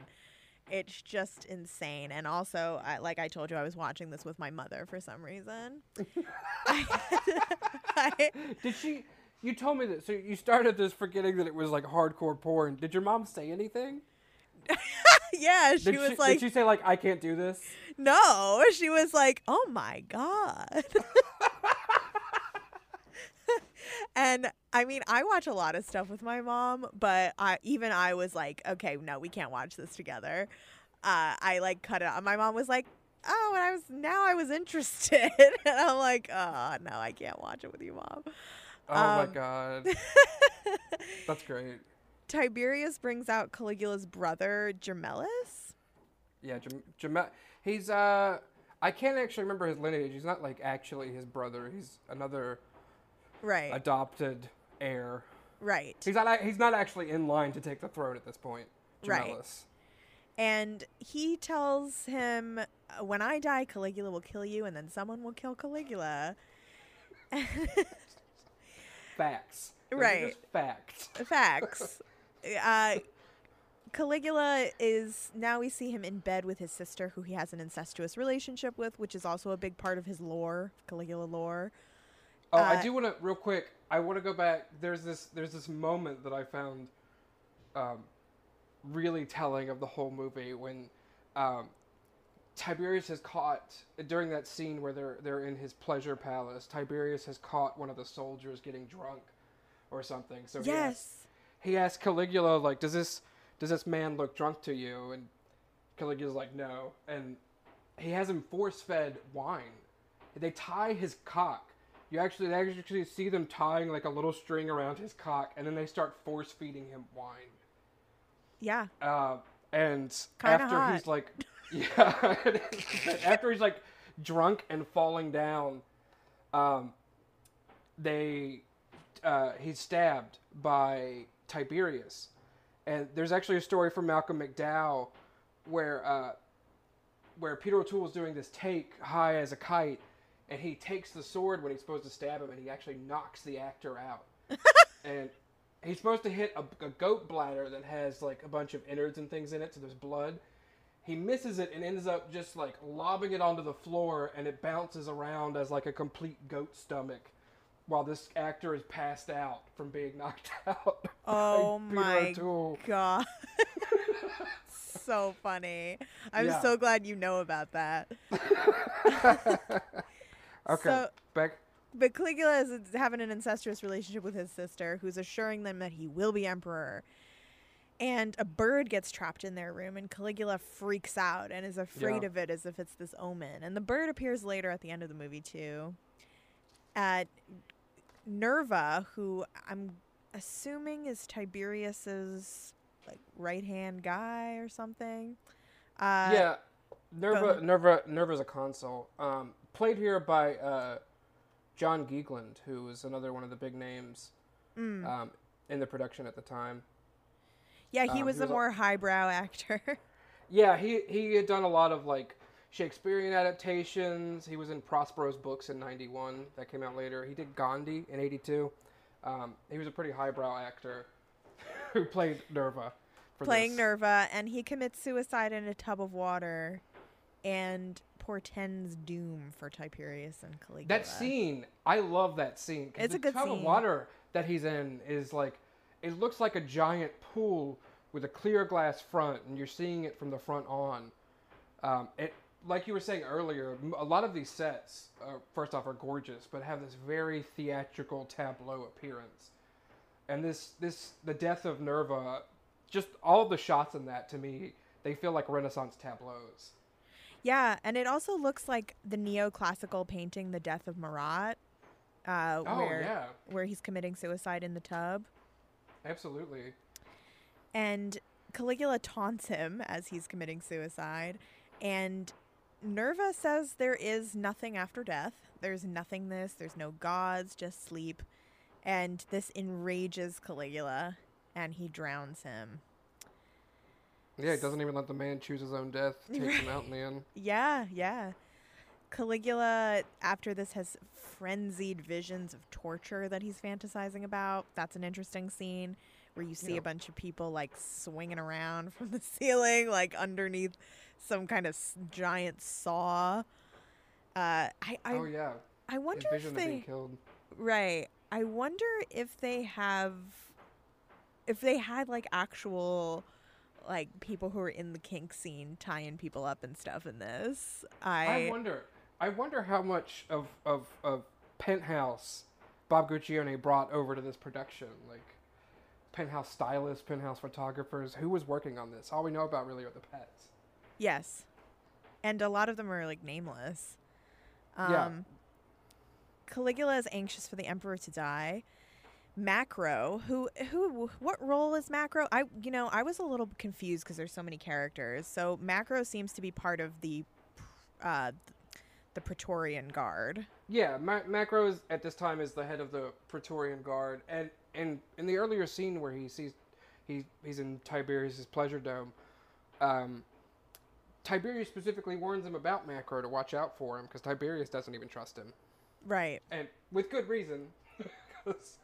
S4: it's just insane. And also, I, like I told you, I was watching this with my mother for some reason. I,
S5: Did she? You told me that. So you started this forgetting that it was like hardcore porn. Did your mom say anything?
S4: yeah, she
S5: Did
S4: was
S5: she,
S4: like,
S5: did she say like I can't do this?
S4: No, she was like, "Oh my god." And I mean, I watch a lot of stuff with my mom, but I even I was like, "Okay, no, we can't watch this together." Uh, I like cut it out. My mom was like, "Oh," and I was now I was interested, and I'm like, "Oh no, I can't watch it with you, mom."
S5: Oh my
S4: Um,
S5: god, that's great.
S4: Tiberius brings out Caligula's brother, Gemellus.
S5: Yeah, Jam- he's uh, I can't actually remember his lineage. He's not like actually his brother. He's another
S4: Right,
S5: adopted heir.
S4: right.
S5: He's not. He's not actually in line to take the throne at this point.
S4: Right.
S5: Gemellus.
S4: And he tells him, "When I die, Caligula will kill you, and then someone will kill Caligula."
S5: Facts. Those
S4: Right.
S5: just Facts.
S4: Facts. uh, Caligula is now we see him in bed with his sister, who he has an incestuous relationship with, which is also a big part of his lore, Caligula lore.
S5: Oh,
S4: Uh,
S5: I do want to real quick. I want to go back. There's this. There's this moment that I found um, really telling of the whole movie when um, Tiberius has caught during that scene where they're they're in his pleasure palace. Tiberius has caught one of the soldiers getting drunk or something. So he asks,
S4: Yes.
S5: he asks Caligula like, "Does this does this man look drunk to you?" And Caligula's like, "No." And he has him force fed wine. They tie his cock. You actually they actually see them tying like a little string around his cock, and then they start force feeding him wine.
S4: Yeah.
S5: Uh, and
S4: Kinda
S5: after
S4: hot.
S5: he's like, yeah, after he's like drunk and falling down, um, they uh, he's stabbed by Tiberius, and there's actually a story from Malcolm McDowell where uh, where Peter O'Toole is doing this take high as a kite, and he takes the sword when he's supposed to stab him, and he actually knocks the actor out, and he's supposed to hit a, a goat bladder that has like a bunch of innards and things in it, so there's blood. He misses it and ends up just like lobbing it onto the floor, and it bounces around as like a complete goat stomach, while this actor is passed out from being knocked out.
S4: Oh my god. so funny. I'm
S5: Yeah.
S4: so glad you know about that.
S5: Okay,
S4: So-
S5: back.
S4: But Caligula is having an incestuous relationship with his sister, who's assuring them that he will be emperor. And a bird gets trapped in their room, and Caligula freaks out and is afraid
S5: Yeah.
S4: of it as if it's this omen. And the bird appears later at the end of the movie, too. At Nerva, who I'm assuming is Tiberius's like right hand guy or something. Uh,
S5: yeah, Nerva. Nerva, Nerva's a consul. Um, played here by uh, John Gielgud, who was another one of the big names
S4: Mm.
S5: um, in the production at the time.
S4: Yeah, he
S5: Um, he
S4: was a
S5: was a-
S4: more highbrow actor.
S5: Yeah, he he had done a lot of like Shakespearean adaptations. He was in Prospero's books in '91 that came out later. He did Gandhi in '82. Um, he was a pretty highbrow actor who played Nerva. For
S4: playing
S5: this.
S4: Nerva, and he commits suicide in a tub of water and portends doom for Tiberius and Caligula.
S5: That scene, I love that scene. 'cause
S4: It's
S5: the
S4: a good
S5: tub of
S4: scene.
S5: water that he's in is like, it looks like a giant pool with a clear glass front, and you're seeing it from the front on. Um, it, like you were saying earlier, m- a lot of these sets, uh, first off, are gorgeous, but have this very theatrical tableau appearance. And this, this, the death of Nerva, just all the shots in that to me, they feel like Renaissance tableaus.
S4: Yeah, and it also looks like the neoclassical painting "The Death of Marat," uh,
S5: Oh
S4: where
S5: yeah,
S4: where he's committing suicide in the tub,
S5: absolutely.
S4: and Caligula taunts him as he's committing suicide, and Nerva says there is nothing after death. There's nothingness. There's no gods, just sleep, and this enrages Caligula, and he drowns him.
S5: Yeah, he doesn't even let the man choose his own death. Takes him out in the end.
S4: Yeah, yeah. Caligula, after this, has frenzied visions of torture that he's fantasizing about. That's an interesting scene where you see
S5: Yeah.
S4: a bunch of people like swinging around from the ceiling, like underneath some kind of s- giant saw. Uh, I, I,
S5: oh yeah,
S4: I wonder if they
S5: killed.
S4: right. I wonder if they have, if they had like actual, like people who are in the kink scene tying people up and stuff in this.
S5: I wonder. I wonder how much of of of Penthouse Bob Guccione brought over to this production, like Penthouse stylists, Penthouse photographers. Who was working on this? All we know about really are the pets.
S4: Yes. And a lot of them are like nameless. Um,
S5: Yeah.
S4: Caligula is anxious for the emperor to die. Macro, who who what role is Macro? I you know, I was a little confused because there's so many characters. So Macro seems to be part of the uh the Praetorian Guard.
S5: Yeah, Ma- Macro is, at this time is the head of the Praetorian Guard, and and in the earlier scene where he sees he he's in Tiberius's pleasure dome, um, Tiberius specifically warns him about Macro to watch out for him because Tiberius doesn't even trust him.
S4: Right.
S5: and with good reason. 'Cause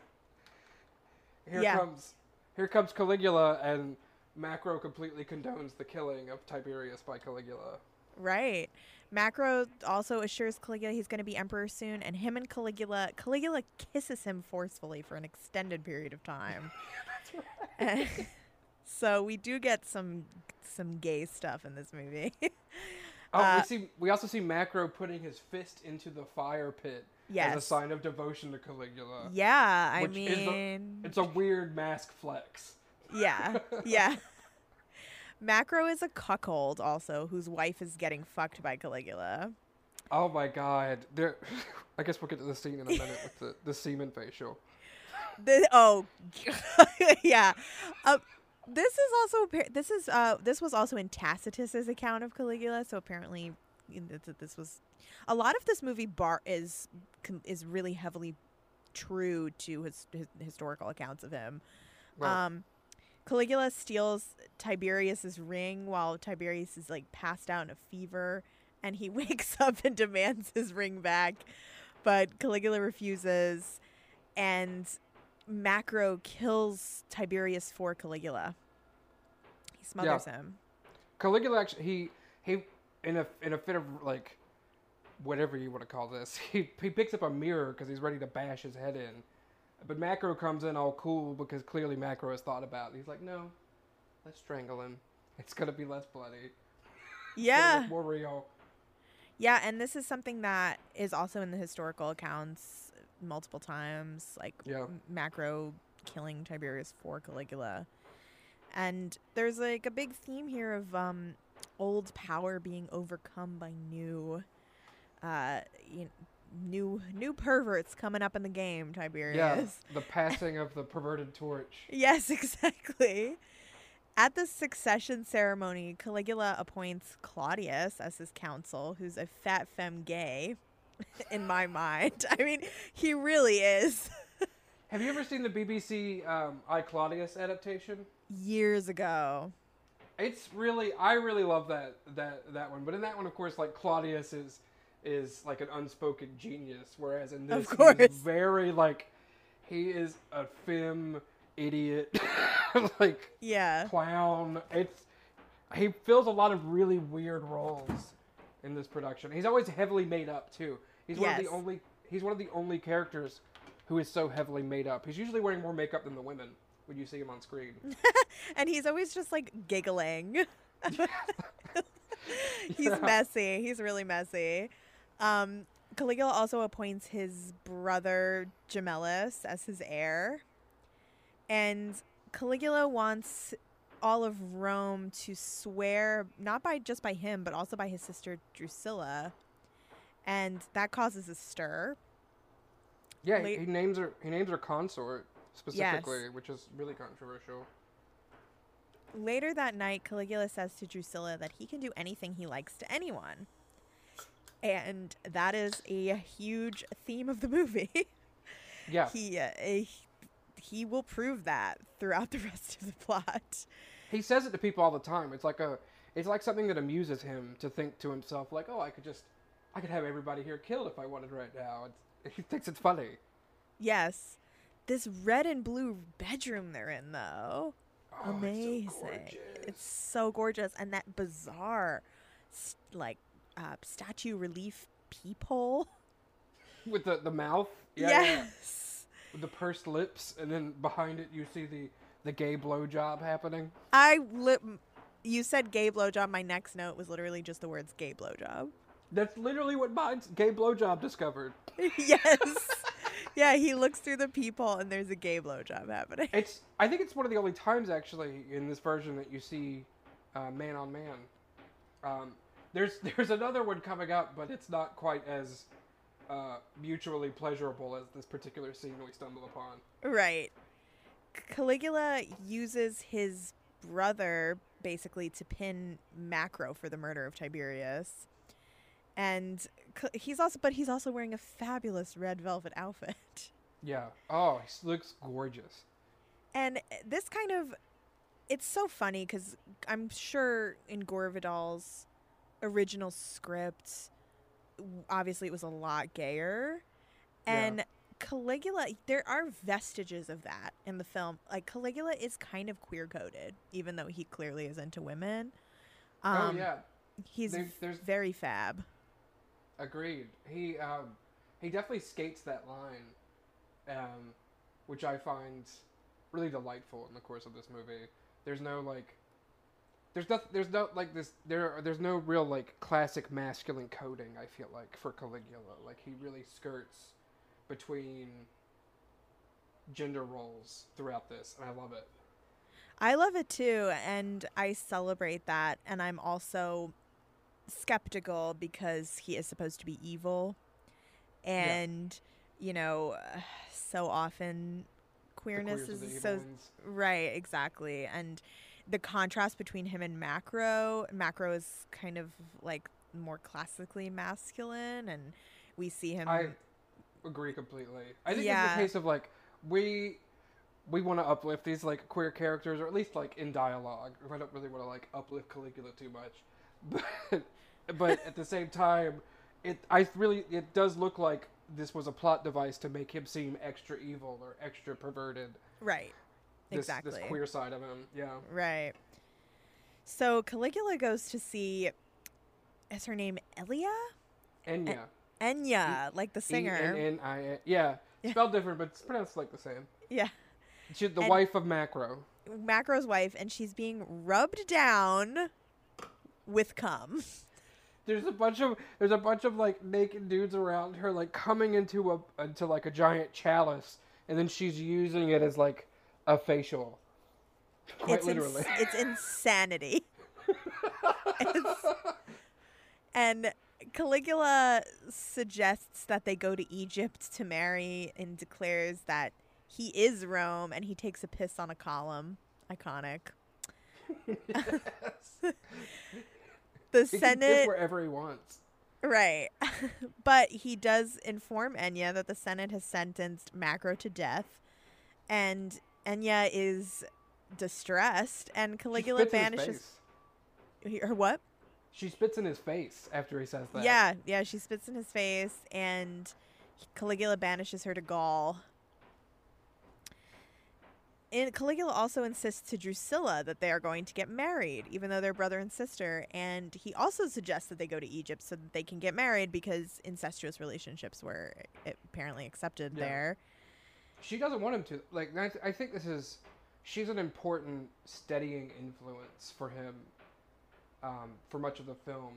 S5: here
S4: Yeah.
S5: comes here comes Caligula, and Macro completely condones the killing of Tiberius by Caligula.
S4: Right. Macro also assures Caligula he's going to be emperor soon, and him and Caligula, Caligula kisses him forcefully for an extended period of time. so we do get some some gay stuff in this movie.
S5: Oh,
S4: Uh,
S5: we see. We also see Macro putting his fist into the fire pit as a sign of devotion to Caligula.
S4: yeah, I
S5: is a-
S4: mean,
S5: It's a weird mask flex.
S4: yeah, yeah. Macro is a cuckold also, whose wife is getting fucked by Caligula.
S5: Oh my god. There. I guess we'll get to the scene in a minute with the the semen facial.
S4: The, oh, yeah. Uh, this is also this is uh this was also in Tacitus's account of Caligula. So apparently, you know, th- this was a lot of this movie. Bar is is really heavily true to his, his historical accounts of him.
S5: Right.
S4: Um, Caligula steals Tiberius's ring while Tiberius is like passed out in a fever, and he wakes up and demands his ring back, but Caligula refuses, and Macro kills Tiberius for Caligula. He smothers him.
S5: Caligula actually he he in a in a fit of like whatever you want to call this he he picks up a mirror because he's ready to bash his head in, but Macro comes in all cool because clearly Macro has thought about it. He's like, no, let's strangle him. It's gonna be less bloody.
S4: Yeah,
S5: more real.
S4: yeah, and this is something that is also in the historical accounts multiple times, like
S5: Yeah.
S4: Macro killing Tiberius for Caligula. And there's like a big theme here of um, old power being overcome by new, uh, you new new perverts coming up in the game. Tiberius.
S5: Yeah, the passing of the perverted torch.
S4: Yes, exactly. At the succession ceremony, Caligula appoints Claudius as his counsel, who's a fat femme gay, in my mind. I mean, he really is.
S5: Have you ever seen the BBC um, I Claudius adaptation?
S4: Years ago.
S5: It's really I really love that that that one. But in that one, of course, like Claudius is is like an unspoken genius, whereas in this, he's very like he is a femme idiot, like
S4: Yeah.
S5: clown. It's he fills a lot of really weird roles in this production. He's always heavily made up too. He's one of
S4: Yes.
S5: the only he's one of the only characters who is so heavily made up. He's usually wearing more makeup than the women when you see him on screen.
S4: And he's always just like giggling. he's
S5: Yeah.
S4: messy. He's really messy. Um, Caligula also appoints his brother Gemellus as his heir. And Caligula wants all of Rome to swear not by just by him, but also by his sister Drusilla. And that causes a stir.
S5: Yeah,
S4: Late-
S5: he names her. He names her consort specifically, which is really controversial.
S4: Later that night, Caligula says to Drusilla that he can do anything he likes to anyone. And that is a huge theme of the movie.
S5: Yeah,
S4: he uh, eh, he will prove that throughout the rest of the plot.
S5: he says it to people all the time. It's like a. It's like something that amuses him to think to himself, like, "Oh, I could just, I could have everybody here killed if I wanted right now." It's, he thinks it's funny.
S4: Yes. This red and blue bedroom they're in though.
S5: Oh, it's so
S4: Amazing. It's so gorgeous and that bizarre like uh, statue relief peephole.
S5: with the the mouth. Yeah, yeah, yeah.
S4: yes.
S5: with the pursed lips, and then behind it you see the the gay blowjob happening.
S4: I li- you said gay blowjob. My next note was literally just the words gay blowjob.
S5: That's literally what mine's gay blowjob discovered.
S4: yes. Yeah, he looks through the peephole and there's a gay blowjob happening.
S5: It's. I think it's one of the only times actually in this version that you see uh, man on man. Um, there's there's another one coming up, but it's not quite as uh, mutually pleasurable as this particular scene we stumble upon.
S4: Right. Caligula uses his brother basically to pin Macro for the murder of Tiberius. And he's also but he's also wearing a fabulous red velvet outfit.
S5: Yeah. Oh, he looks gorgeous.
S4: And uh, this kind of it's so funny cuz I'm sure in Gore Vidal's original script obviously it was a lot gayer And Caligula, there are vestiges of that in the film. Like Caligula is kind of queer coded, even though he clearly is into women.
S5: oh
S4: Um,
S5: yeah,
S4: he's
S5: there's-
S4: very fab.
S5: Agreed. He um, he definitely skates that line, um, which I find really delightful in the course of this movie. There's no like, there's no there's no like this there there's no real like classic masculine coding. I feel like for Caligula, like he really skirts between gender roles throughout this, and I love it.
S4: I love it too, and I celebrate that. And I'm also skeptical because he is supposed to be evil, and you know, so often queerness
S5: queers are the
S4: is so
S5: ones.
S4: right, exactly, and the contrast between him and Macro. Macro is kind of like more classically masculine, and we see him.
S5: I agree completely. I think
S4: Yeah.
S5: it's a case of like we we want to uplift these like queer characters, or at least like in dialogue. I don't really want to like uplift Caligula too much, but but at the same time, it I really it does look like this was a plot device to make him seem extra evil or extra perverted.
S4: right,
S5: This,
S4: exactly.
S5: This queer side of him, yeah.
S4: Right. So Caligula goes to see. Is her name Elia?
S5: Enya.
S4: Enya, like the singer.
S5: E-N-N-I-A. Yeah, spelled different, but it's pronounced like the same.
S4: yeah.
S5: She's the
S4: And-
S5: wife of Macro.
S4: Macro's wife, and she's being rubbed down with cum.
S5: There's a bunch of there's a bunch of like naked dudes around her, like coming into a into like a giant chalice, and then she's using it as like a facial. Quite
S4: it's
S5: literally.
S4: ins- it's insanity. It's- and Caligula suggests that they go to Egypt to marry and declares that he is Rome and he takes a piss on a column. Iconic. the
S5: he can
S4: Senate
S5: wherever he wants.
S4: Right. but he does inform Enya that the Senate has sentenced Macro to death. And Enya is distressed and Caligula banishes her what?
S5: She spits in his face after he says that.
S4: Yeah, yeah, she spits in his face and Caligula banishes her to Gaul. And Caligula also insists to Drusilla that they are going to get married, even though they're brother and sister. And he also suggests that they go to Egypt so that they can get married because incestuous relationships were apparently accepted
S5: Yeah.
S4: there.
S5: She doesn't want him to. Like I, th- I think this is she's an important steadying influence for him um, for much of the film.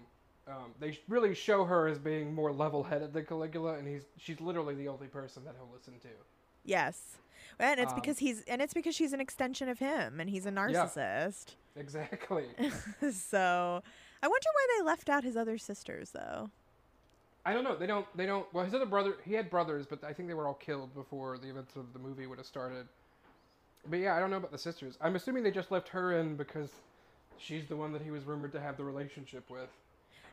S5: Um, they really show her as being more level-headed than Caligula, and he's she's literally the only person that he'll listen to.
S4: Yes. And it's
S5: Um,
S4: because he's and it's because she's an extension of him and he's a narcissist.
S5: Exactly.
S4: so I wonder why they left out his other sisters though.
S5: I don't know. They don't. They don't. Well, his other brother, he had brothers, but I think they were all killed before the events of the movie would have started. But yeah, I don't know about the sisters. I'm assuming they just left her in because she's the one that he was rumored to have the relationship with.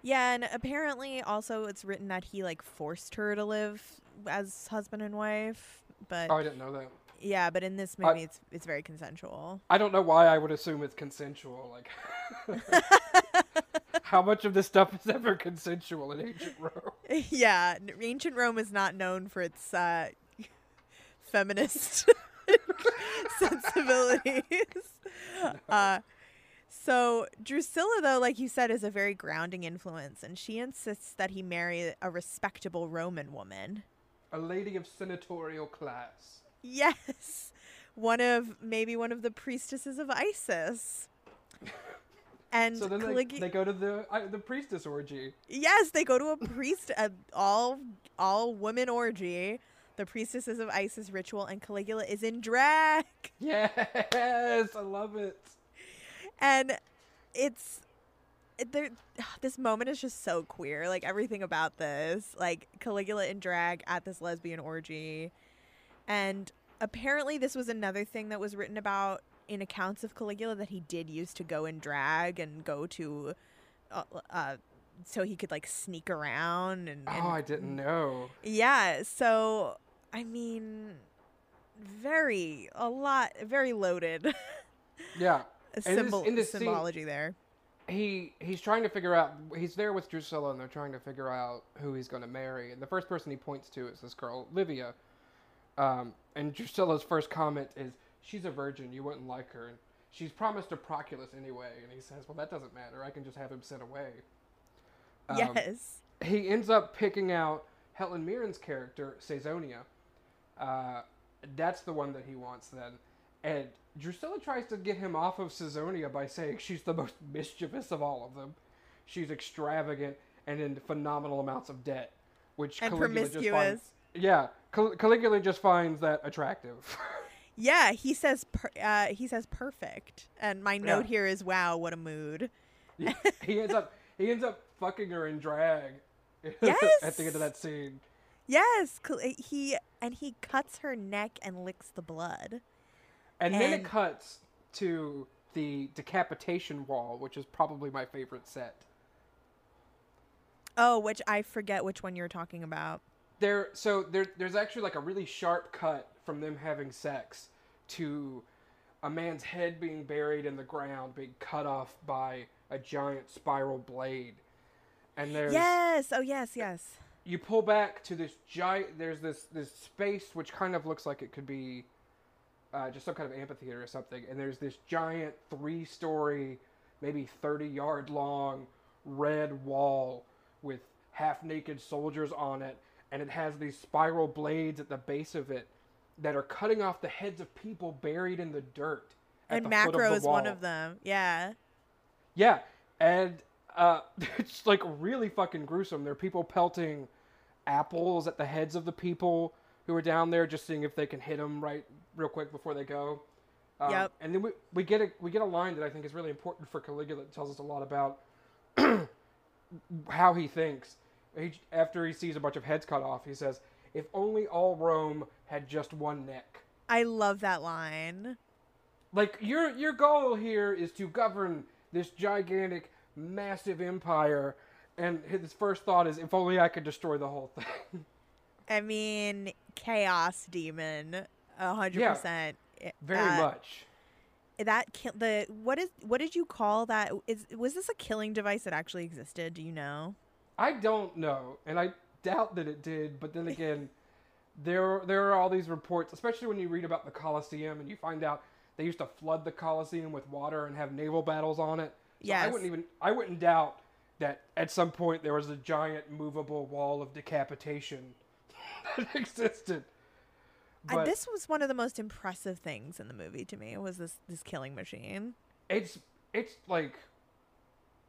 S4: Yeah, and apparently also it's written that he like forced her to live as husband and wife. But
S5: Oh, I didn't know that.
S4: yeah, but in this
S5: I-
S4: movie it's it's very consensual.
S5: I don't know why I would assume it's consensual. Like, how much of this stuff is ever consensual in ancient Rome?
S4: yeah, ancient Rome is not known for its uh, feminist sensibilities. Uh, so Drusilla, though, like you said, is a very grounding influence, and she insists that he marry a respectable Roman woman.
S5: A lady of senatorial class.
S4: Yes, one of maybe one of the priestesses of Isis. And
S5: So then they, they go to the I, the priestess orgy.
S4: Yes, they go to a priest, a all all woman orgy, the priestesses of Isis ritual, and Caligula is in drag,
S5: Yes, I love it.
S4: And it's it, there. This moment is just so queer. Like everything about this, like Caligula in drag at this lesbian orgy, and apparently this was another thing that was written about in accounts of Caligula that he did used to go in drag and go to. Uh, uh, so he could like sneak around and, and
S5: Oh, I didn't know.
S4: Yeah, so I mean very a lot very loaded
S5: Yeah,
S4: symbol
S5: in this scene-
S4: symbology there.
S5: he he's trying to figure out. He's there with Drusilla, and they're trying to figure out who he's going to marry. And the first person he points to is this girl, Livia. Um, and Drusilla's first comment is, "She's a virgin. You wouldn't like her." And she's promised a Proculus anyway. And he says, "Well, that doesn't matter. I can just have him sent away." Um,
S4: yes.
S5: he ends up picking out Helen Mirren's character, Caesonia. Uh, that's the one that he wants then. And Drusilla tries to get him off of Caesonia by saying she's the most mischievous of all of them. She's extravagant and in phenomenal amounts of debt, which
S4: And
S5: Caligula just finds. Yeah, Cal- Caligula just finds that attractive.
S4: Yeah, he says per- uh, he says perfect, and my note
S5: Yeah.
S4: here is wow, what a mood.
S5: he ends up he ends up fucking her in drag. Yes. at the end of that scene.
S4: Yes, he and he cuts her neck and licks the blood.
S5: And, then it cuts to the decapitation wall, which is probably my favorite set.
S4: Oh, which I forget which one you're talking about.
S5: There, so there, there's actually like a really sharp cut from them having sex to a man's head being buried in the ground, being cut off by a giant spiral blade. And there's
S4: Yes. Oh, yes, yes.
S5: you pull back to this giant. There's this this space which kind of looks like it could be uh, just some kind of amphitheater or something. And there's this giant three story, maybe thirty yard long red wall with half naked soldiers on it, and it has these spiral blades at the base of it that are cutting off the heads of people buried in the dirt.
S4: And
S5: the
S4: Macro is one of them. Yeah.
S5: Yeah, and uh, it's like really fucking gruesome. There are people pelting apples at the heads of the people who are down there, just seeing if they can hit them right real quick before they go. Um,
S4: Yep.
S5: And then we, we get a we get a line that I think is really important for Caligula. That tells us a lot about how he thinks. He, after he sees a bunch of heads cut off, he says, "If only all Rome had just one neck."
S4: I love that line.
S5: like your your goal here is to govern this gigantic massive empire and his first thought is if only i could destroy the whole thing
S4: I mean, chaos demon, a hundred
S5: Yeah.
S4: percent.
S5: very
S4: Uh,
S5: much
S4: That ki- the what is what did you call that? Is was this a killing device that actually existed? Do you know?
S5: i don't know and i doubt that it did but then again there there are all these reports especially when you read about the colosseum and you find out they used to flood the colosseum with water and have naval battles on it so i wouldn't even i wouldn't doubt that at some point there was a giant movable wall of decapitation that existed But-
S4: this was one of the most impressive things in the movie to me. Was this this killing machine?
S5: it's it's like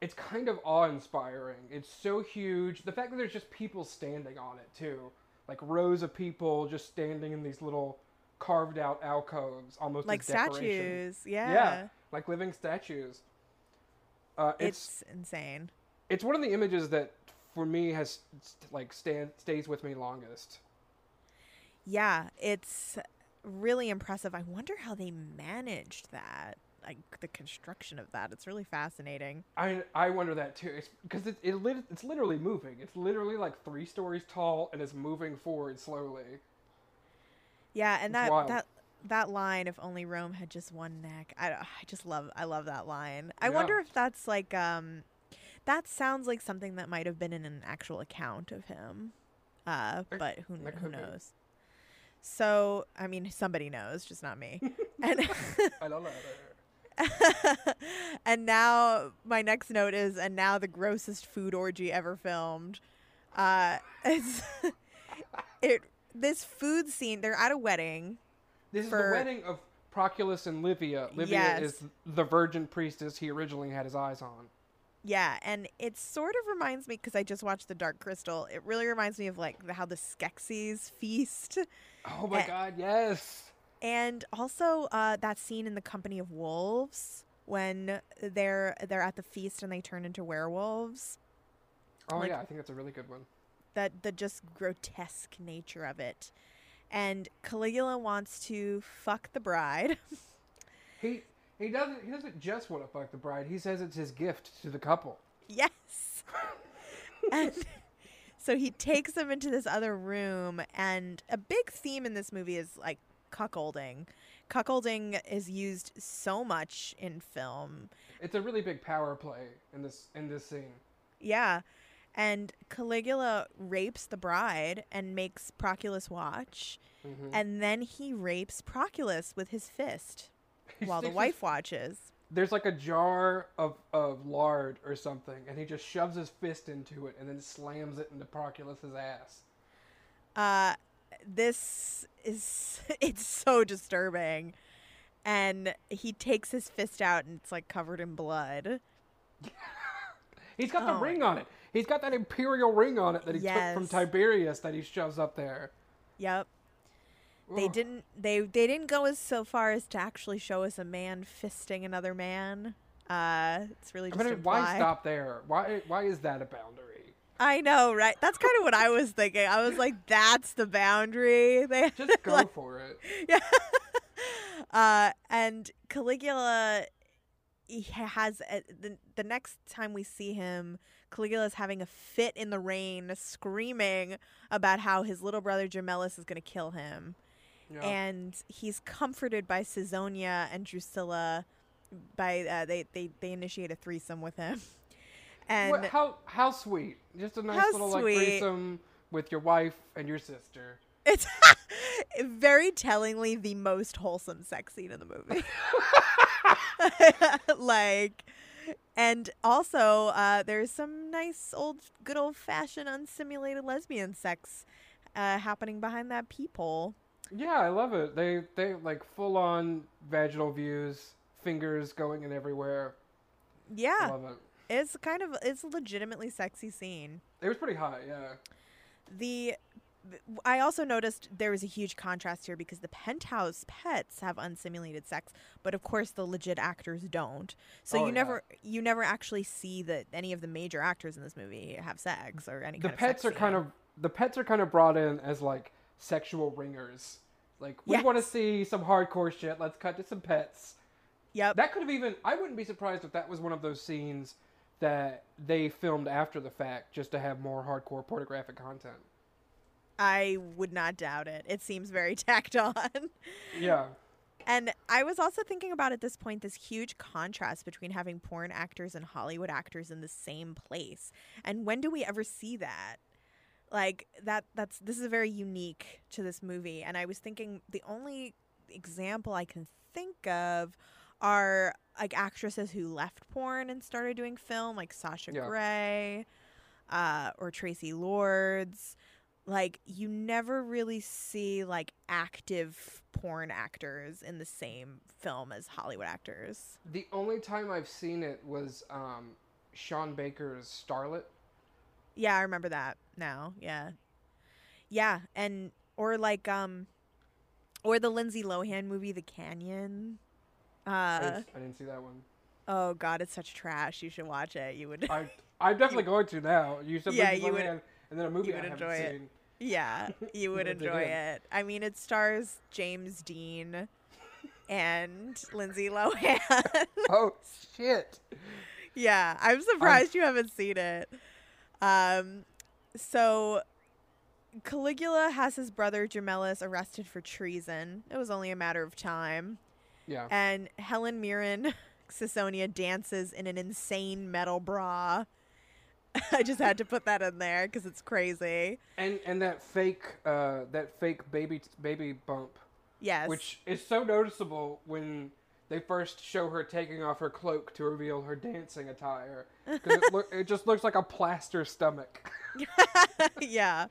S5: it's kind of awe-inspiring it's so huge the fact that there's just people standing on it too like rows of people just standing in these little carved out alcoves almost
S4: Like statues. Yeah.
S5: yeah like living statues uh, it's
S4: It's insane.
S5: it's one of the images that for me has like stand stays with me longest
S4: Yeah, it's really impressive. I wonder how they managed that. Like the construction of that. It's really fascinating.
S5: I I wonder that too. It's because it, it lit, it's literally moving. It's literally like three stories tall and it's moving forward slowly.
S4: Yeah, and
S5: It's
S4: that
S5: wild.
S4: that that line if only Rome had just one neck. I I just love I love that line. I
S5: Yeah.
S4: wonder if that's like um that sounds like something that might have been in an actual account of him. Uh but who who knows. So, I mean, somebody knows, just not me. and
S5: I don't know.
S4: and now my next note is and now the grossest food orgy ever filmed uh it's it this food scene they're at a wedding
S5: This is the wedding of Proculus and Livia. Livia
S4: Yes.
S5: is the virgin priestess he originally had his eyes on.
S4: Yeah and it sort of reminds me because i just watched the dark crystal it really reminds me of like the, how the skeksis feast
S5: Oh my
S4: Eh.
S5: god, yes.
S4: and also uh that scene in the company of wolves when they're they're at the feast and they turn into werewolves
S5: Oh
S4: Like-
S5: yeah, I think that's a really good one.
S4: that the just grotesque nature of it. And Caligula wants to fuck the bride.
S5: He he doesn't he doesn't just want to fuck the bride. He says it's his gift to the couple.
S4: yes. and so he takes them into this other room and a big theme in this movie is like cuckolding cuckolding is used so much in film.
S5: It's a really big power play in this in this scene.
S4: Yeah. And Caligula rapes the bride and makes Proculus watch.
S5: Mhm.
S4: And then he rapes Proculus with his fist while the wife watches.
S5: There's like a jar of, of lard or something, and he just shoves his fist into it and then slams it into Proculus's ass.
S4: Uh, this is it's so disturbing, and he takes his fist out and it's like covered in blood.
S5: He's got the
S4: Oh
S5: ring on it. He's got that imperial ring on it that he took from Tiberius that he shoves up there.
S4: Yep. They
S5: Ugh.
S4: didn't they they didn't go as so far as to actually show us a man fisting another man. Uh, it's really
S5: I
S4: just
S5: mean, why stop there? Why why is that a boundary?
S4: I know, right? That's kind of what I was thinking. I was like, that's the boundary. They
S5: Just go
S4: like-
S5: for it.
S4: yeah. uh, and Caligula, he has a, the the next time we see him, Caligula is having a fit in the rain, screaming about how his little brother Gemellus is going to kill him,
S5: Yeah.
S4: and he's comforted by Caesonia and Drusilla. By uh, they they they initiate a threesome with him, and
S5: how how sweet! Just a nice little like threesome with your wife and your sister.
S4: It's very tellingly the most wholesome sex scene in the movie. like, and also uh, there's some nice old, good old fashioned unsimulated lesbian sex uh, happening behind that peephole.
S5: Yeah, I love it. They they like full on vaginal views, fingers going in everywhere. I
S4: Yeah,
S5: love it.
S4: it's kind of it's a legitimately sexy scene.
S5: It was pretty hot, yeah.
S4: The I also noticed there was a huge contrast here because the Penthouse pets have unsimulated sex, but of course the legit actors don't. So
S5: Oh,
S4: you
S5: yeah.
S4: never you never actually see that any of the major actors in this movie have sex or any
S5: The pets are kind of the pets are kind of brought in as like sexual ringers. Like we want to see some hardcore shit. Let's cut to some pets.
S4: Yep.
S5: That could have even I wouldn't be surprised if that was one of those scenes that they filmed after the fact just to have more hardcore pornographic content.
S4: I would not doubt it. It seems very tacked on.
S5: Yeah.
S4: And I was also thinking about at this point this huge contrast between having porn actors and Hollywood actors in the same place. And when do we ever see that? Like that that's this is very unique to this movie and I was thinking the only example I can think of are like actresses who left porn and started doing film like Sasha
S5: Yeah.
S4: Grey uh or Traci Lords like you never really see like active porn actors in the same film as Hollywood actors.
S5: The only time I've seen it was um, Sean Baker's Starlet.
S4: Yeah, I remember that now. Yeah. Yeah, and or like um or the Lindsay Lohan movie The Canyon. Uh
S5: I didn't see that one.
S4: oh god, it's such trash. You should watch it. You would
S5: I I'm definitely going to now. You said
S4: Yeah,
S5: Lindsay
S4: you would-
S5: and then a movie
S4: you
S5: I haven't
S4: enjoy it.
S5: seen.
S4: Yeah, you would enjoy it. I mean, it stars James Deen and Lindsay Lohan.
S5: Oh shit!
S4: Yeah, I'm surprised you haven't seen it. Um, so Caligula has his brother Gemellus arrested for treason. It was only a matter of time.
S5: Yeah.
S4: And Helen Mirren, Caesonia, dances in an insane metal bra. I just had to put that in there because it's crazy.
S5: And and that fake uh that fake baby baby bump,
S4: Yes.
S5: which is so noticeable when they first show her taking off her cloak to reveal her dancing attire because it, look it just looks like a plaster stomach.
S4: yeah.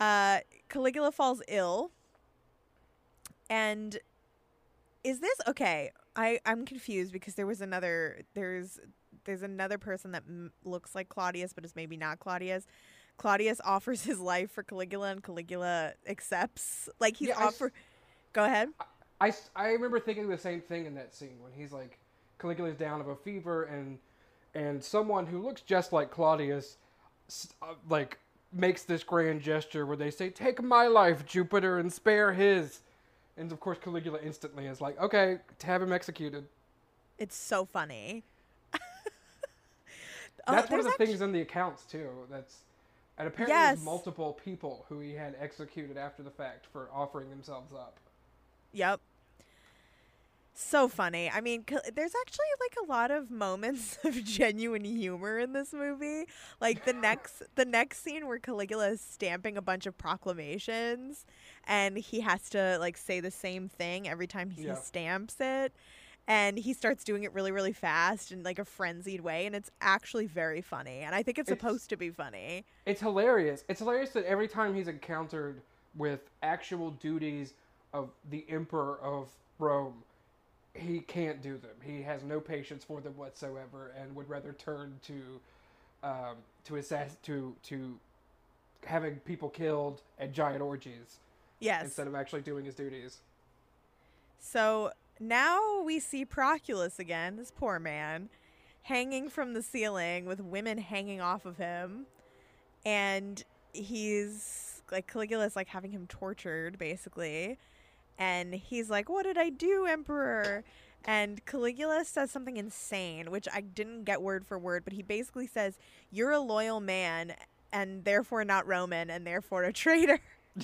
S4: Uh, Caligula falls ill. And is this okay? I I'm confused because there was another there's there's another person that m- looks like Claudius but is maybe not Claudius. Claudius offers his life for Caligula and Caligula accepts. Like he's
S5: Yeah, I
S4: offer Go ahead.
S5: I, s- I remember thinking the same thing in that scene when he's like Caligula's down of a fever and and someone who looks just like Claudius uh, like makes this grand gesture where they say take my life Jupiter and spare his and of course Caligula instantly is like okay to have him executed
S4: It's so funny. Oh,
S5: that's one of the
S4: act-
S5: things in the accounts too that's and apparently
S4: Yes.
S5: there's multiple people who he had executed after the fact for offering themselves up
S4: Yep. So funny. I mean, there's actually like a lot of moments of genuine humor in this movie. Like the next the next scene where Caligula is stamping a bunch of proclamations and he has to like say the same thing every time he
S5: Yeah.
S4: stamps it. And he starts doing it really, really fast in like a frenzied way, and it's actually very funny. And I think it's
S5: It's-
S4: supposed to be funny.
S5: It's hilarious. It's hilarious that every time he's encountered with actual duties of the emperor of Rome, he can't do them. He has no patience for them whatsoever, and would rather turn to um, to assass- to to having people killed at giant orgies
S4: Yes.
S5: instead of actually doing his duties.
S4: So now we see Proculus again, this poor man, hanging from the ceiling with women hanging off of him. And he's like Caligula's like having him tortured basically. And he's like, "What did I do, emperor?" And Caligula says something insane, which I didn't get word for word, but he basically says, "You're a loyal man and therefore not Roman and therefore a traitor."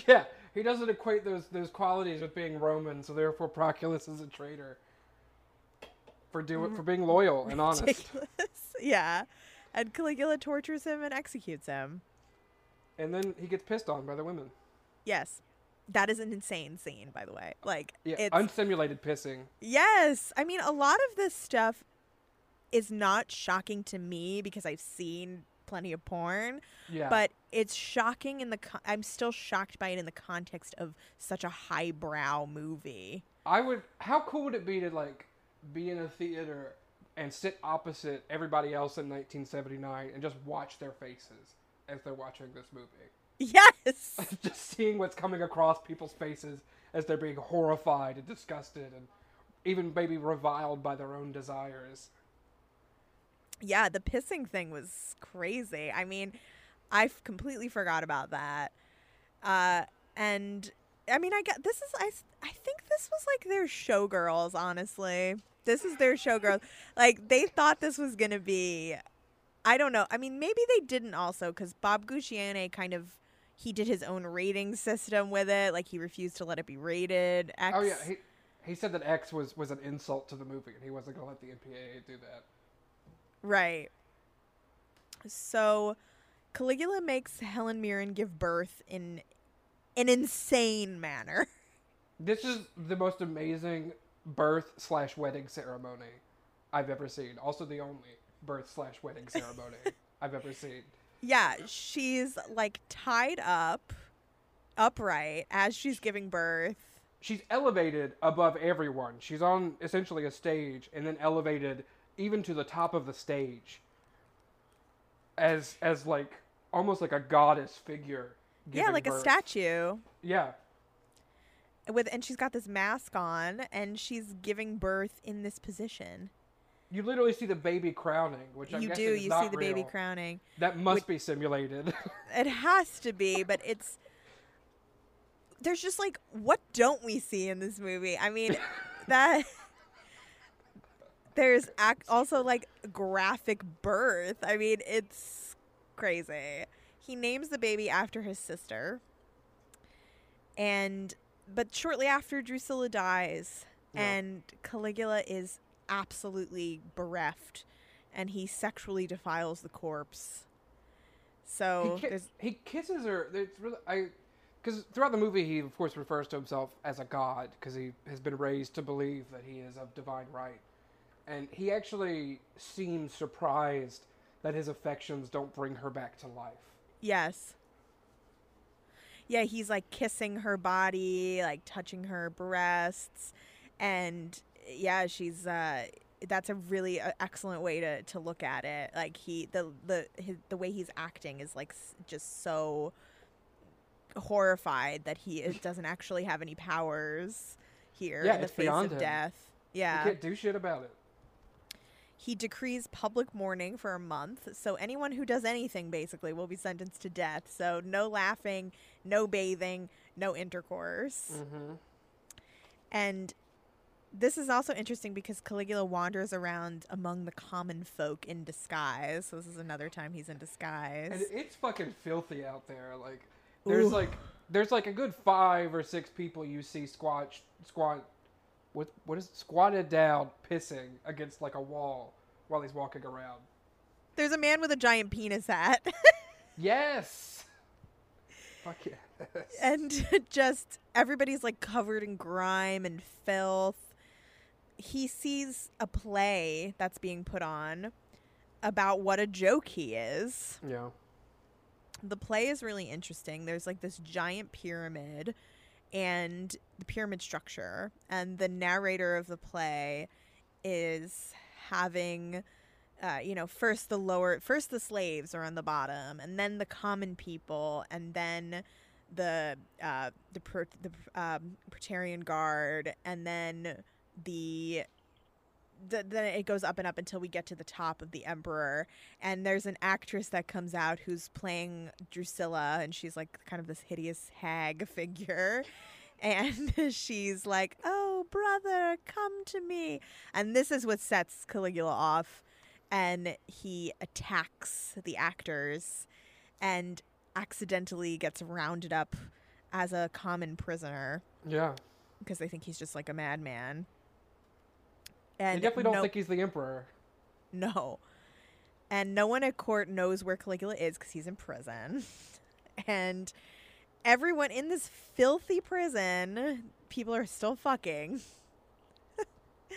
S5: Yeah, he doesn't equate those those qualities with being Roman, so therefore Proculus is a traitor for doing mm-hmm. for being loyal and honest.
S4: Ridiculous. yeah. And Caligula tortures him and executes him.
S5: And then he gets pissed on by the women.
S4: Yes. That is an insane scene, by the way. Like,
S5: Yeah,
S4: it's
S5: unsimulated pissing.
S4: yes. I mean, a lot of this stuff is not shocking to me because I've seen plenty of porn,
S5: Yeah,
S4: but it's shocking in the. Con- I'm still shocked by it in the context of such a highbrow movie.
S5: I would. How cool would it be to like be in a theater and sit opposite everybody else in 1979 and just watch their faces as they're watching this movie?
S4: Yes.
S5: just seeing what's coming across people's faces as they're being horrified and disgusted and even maybe reviled by their own desires.
S4: yeah, the pissing thing was crazy. I mean, I completely forgot about that. Uh, and I mean, I get this is I I think this was like their showgirls. Honestly, this is their showgirls. like they thought this was gonna be. I don't know. I mean, maybe they didn't also because Bob Guccione kind of he did his own rating system with it. Like he refused to let it be rated. X.
S5: Oh yeah, he he said that X was was an insult to the movie and he wasn't gonna let the MPAA do that.
S4: Right. So Caligula makes Helen Mirren give birth in an insane manner.
S5: This is the most amazing birth slash wedding ceremony I've ever seen. Also, the only birth slash wedding ceremony I've ever seen.
S4: Yeah, she's like tied up, upright as she's giving birth.
S5: She's elevated above everyone. She's on essentially a stage and then elevated even to the top of the stage as as like almost like a goddess figure.
S4: yeah, like a statue.
S5: Yeah.
S4: With and she's got this mask on and she's giving birth in this position.
S5: You literally see the baby crowning, which I'm
S4: you do, you see the baby crowning.
S5: That must
S4: which-
S5: be simulated.
S4: It has to be, but it's there's just like what don't we see in this movie? I mean, that there's ac- also like graphic birth. I mean, it's crazy. He names the baby after his sister. And but shortly after Drusilla dies
S5: Yeah.
S4: and Caligula is absolutely bereft and he sexually defiles the corpse. So
S5: he, ki- he kisses her. It's really I, because throughout the movie he of course refers to himself as a god because he has been raised to believe that he is of divine right, and he actually seems surprised that his affections don't bring her back to life.
S4: Yes. Yeah, he's like kissing her body, like touching her breasts, and yeah, she's uh that's a really uh, excellent way to to look at it. Like he the the his, the way he's acting is like s- just so horrified that he is, doesn't actually have any powers here
S5: Yeah,
S4: in the
S5: it's
S4: face
S5: beyond
S4: of
S5: him.
S4: death. Yeah.
S5: He can't do shit about it.
S4: He decrees public mourning for a month, so anyone who does anything basically will be sentenced to death. So no laughing, no bathing, no intercourse.
S5: Mm-hmm.
S4: And this is also interesting because Caligula wanders around among the common folk in disguise. So this is another time he's in disguise.
S5: And it's fucking filthy out there. Like there's
S4: Ooh.
S5: like there's like a good five or six people you see squat squat what what is it? squatted down pissing against like a wall while he's walking around.
S4: There's a man with a giant penis hat.
S5: Yes. Fuck yes.
S4: and just everybody's like covered in grime and filth. He sees a play that's being put on about what a joke he is.
S5: yeah.
S4: The play is really interesting. There's like this giant pyramid and the pyramid structure, and the narrator of the play is having uh, you know, first the lower, first the slaves are on the bottom, and then the common people, and then the uh, the pro- the um, Praetorian Guard, and then the, the then it goes up and up until we get to the top of the Emperor, and there's an actress that comes out who's playing Drusilla, and she's like kind of this hideous hag figure. And she's like, "Oh, brother, come to me." And this is what sets Caligula off and he attacks the actors and accidentally gets rounded up as a common prisoner
S5: Yeah.
S4: because they think he's just like a madman. And
S5: definitely don't
S4: no,
S5: think he's the emperor.
S4: no. And no one at court knows where Caligula is because he's in prison. and everyone in this filthy prison, people are still fucking.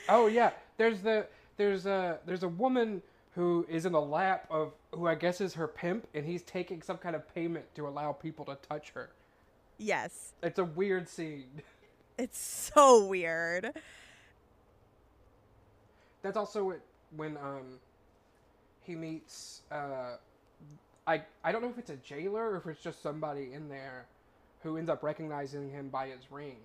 S5: Oh yeah. There's the there's a there's a woman who is in the lap of who I guess is her pimp, and he's taking some kind of payment to allow people to touch her.
S4: Yes.
S5: It's a weird scene.
S4: It's so weird.
S5: That's also what, when um he meets uh I I don't know if it's a jailer or if it's just somebody in there who ends up recognizing him by his ring.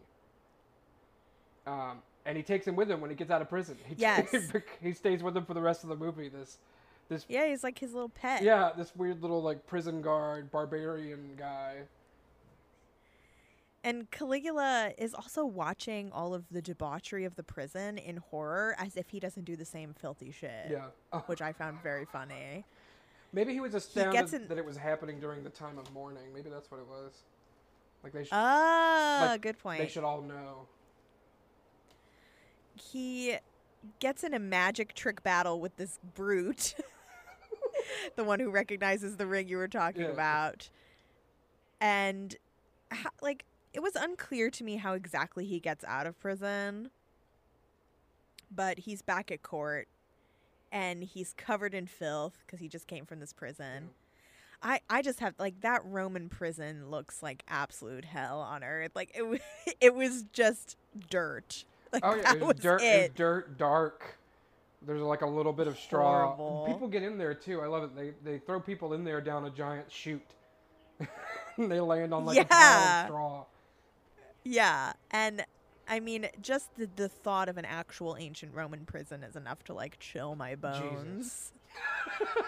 S5: Um and he takes him with him when he gets out of prison. He,
S4: Yes.
S5: he stays with him for the rest of the movie. This this
S4: Yeah, he's like his little pet.
S5: yeah, this weird little like prison guard barbarian guy.
S4: And Caligula is also watching all of the debauchery of the prison in horror as if he doesn't do the same filthy shit.
S5: Yeah. Oh,
S4: Which I found very funny.
S5: maybe he was astounded
S4: in-
S5: that it was happening during the time of mourning. Maybe that's what it was. Like they should
S4: Ah,
S5: like,
S4: good point.
S5: they should all know.
S4: He gets in a magic trick battle with this brute, the one who recognizes the ring you were talking
S5: Yeah.
S4: about. And, like, it was unclear to me how exactly he gets out of prison, but he's back at court and he's covered in filth because he just came from this prison. I, I just have like that Roman prison looks like absolute hell on earth. Like it was, it was just dirt. Like
S5: Oh yeah,
S4: that
S5: it was dirt. It
S4: it.
S5: dirt, dark. There's like a little bit of straw.
S4: Horrible.
S5: People get in there too. I love it. They they throw people in there down a giant chute. they land on like a pile of straw.
S4: Yeah, and I mean, just the, the thought of an actual ancient Roman prison is enough to like chill my bones.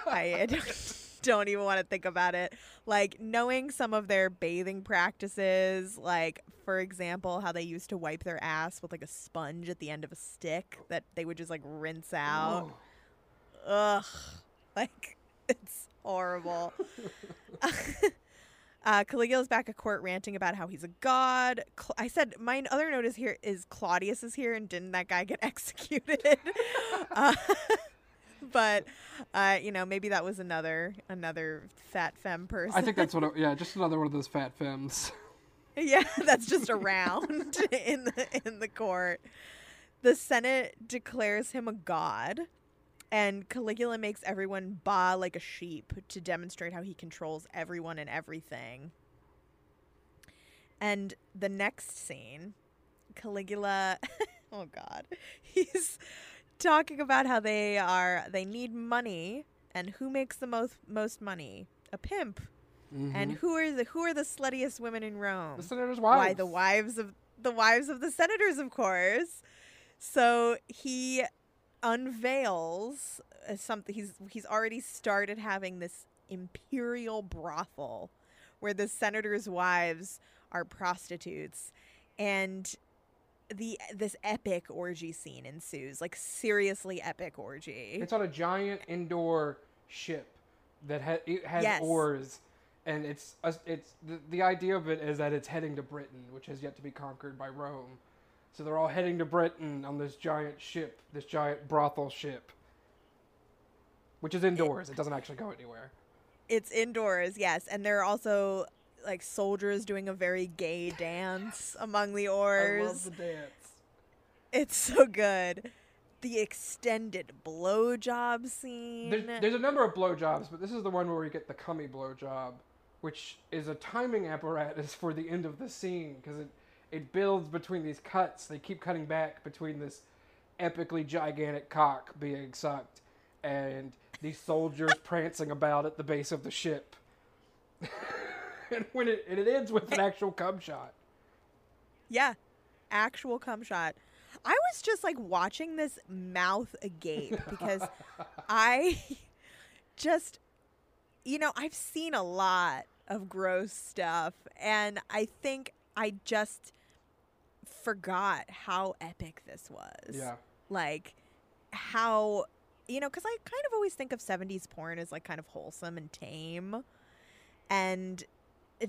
S4: I, don't, don't even want to think about it. Like knowing some of their bathing practices, like for example, how they used to wipe their ass with like a sponge at the end of a stick that they would just like rinse out. Ugh, like it's horrible. Uh, Caligula's back at court ranting about how he's a god. Cl- I said my other notice here is Claudius is here, and didn't that guy get executed? uh, but uh, you know, maybe that was another another fat femme person.
S5: I think that's what. It, yeah, just another one of those fat femmes.
S4: yeah, that's just around in the in the court. The Senate declares him a god, and Caligula makes everyone baa like a sheep to demonstrate how he controls everyone and everything. And the next scene, Caligula, oh god, he's talking about how they are they need money, and who makes the most most money? A pimp. And mm-hmm. who are the who are the sluttiest women in Rome?
S5: The senator's wives.
S4: Why the wives of the wives of the senators, of course. So he unveils uh, something. He's he's already started having this imperial brothel, where the senators' wives are prostitutes, and the this epic orgy scene ensues. Like seriously epic orgy.
S5: It's on a giant indoor ship that ha- it has
S4: Yes.
S5: oars, and it's a, it's the, the idea of it is that it's heading to Britain, which has yet to be conquered by Rome. So they're all heading to Britain on this giant ship, this giant brothel ship, which is indoors. It doesn't actually go anywhere.
S4: It's indoors, yes, and there are also like soldiers doing a very gay dance among the oars.
S5: I love the dance.
S4: It's so good. The extended blowjob scene.
S5: There's, there's a number of blowjobs, but this is the one where we get the cummy blowjob, which is a timing apparatus for the end of the scene because it it builds between these cuts. They keep cutting back between this epically gigantic cock being sucked and these soldiers prancing about at the base of the ship. and when it and it ends with an actual cum shot.
S4: Yeah, actual cum shot. I was just like watching this mouth agape because I just, you know, I've seen a lot of gross stuff, and I think I just forgot how epic this was.
S5: Yeah.
S4: Like, how, you know, because I kind of always think of 70s porn as like kind of wholesome and tame. And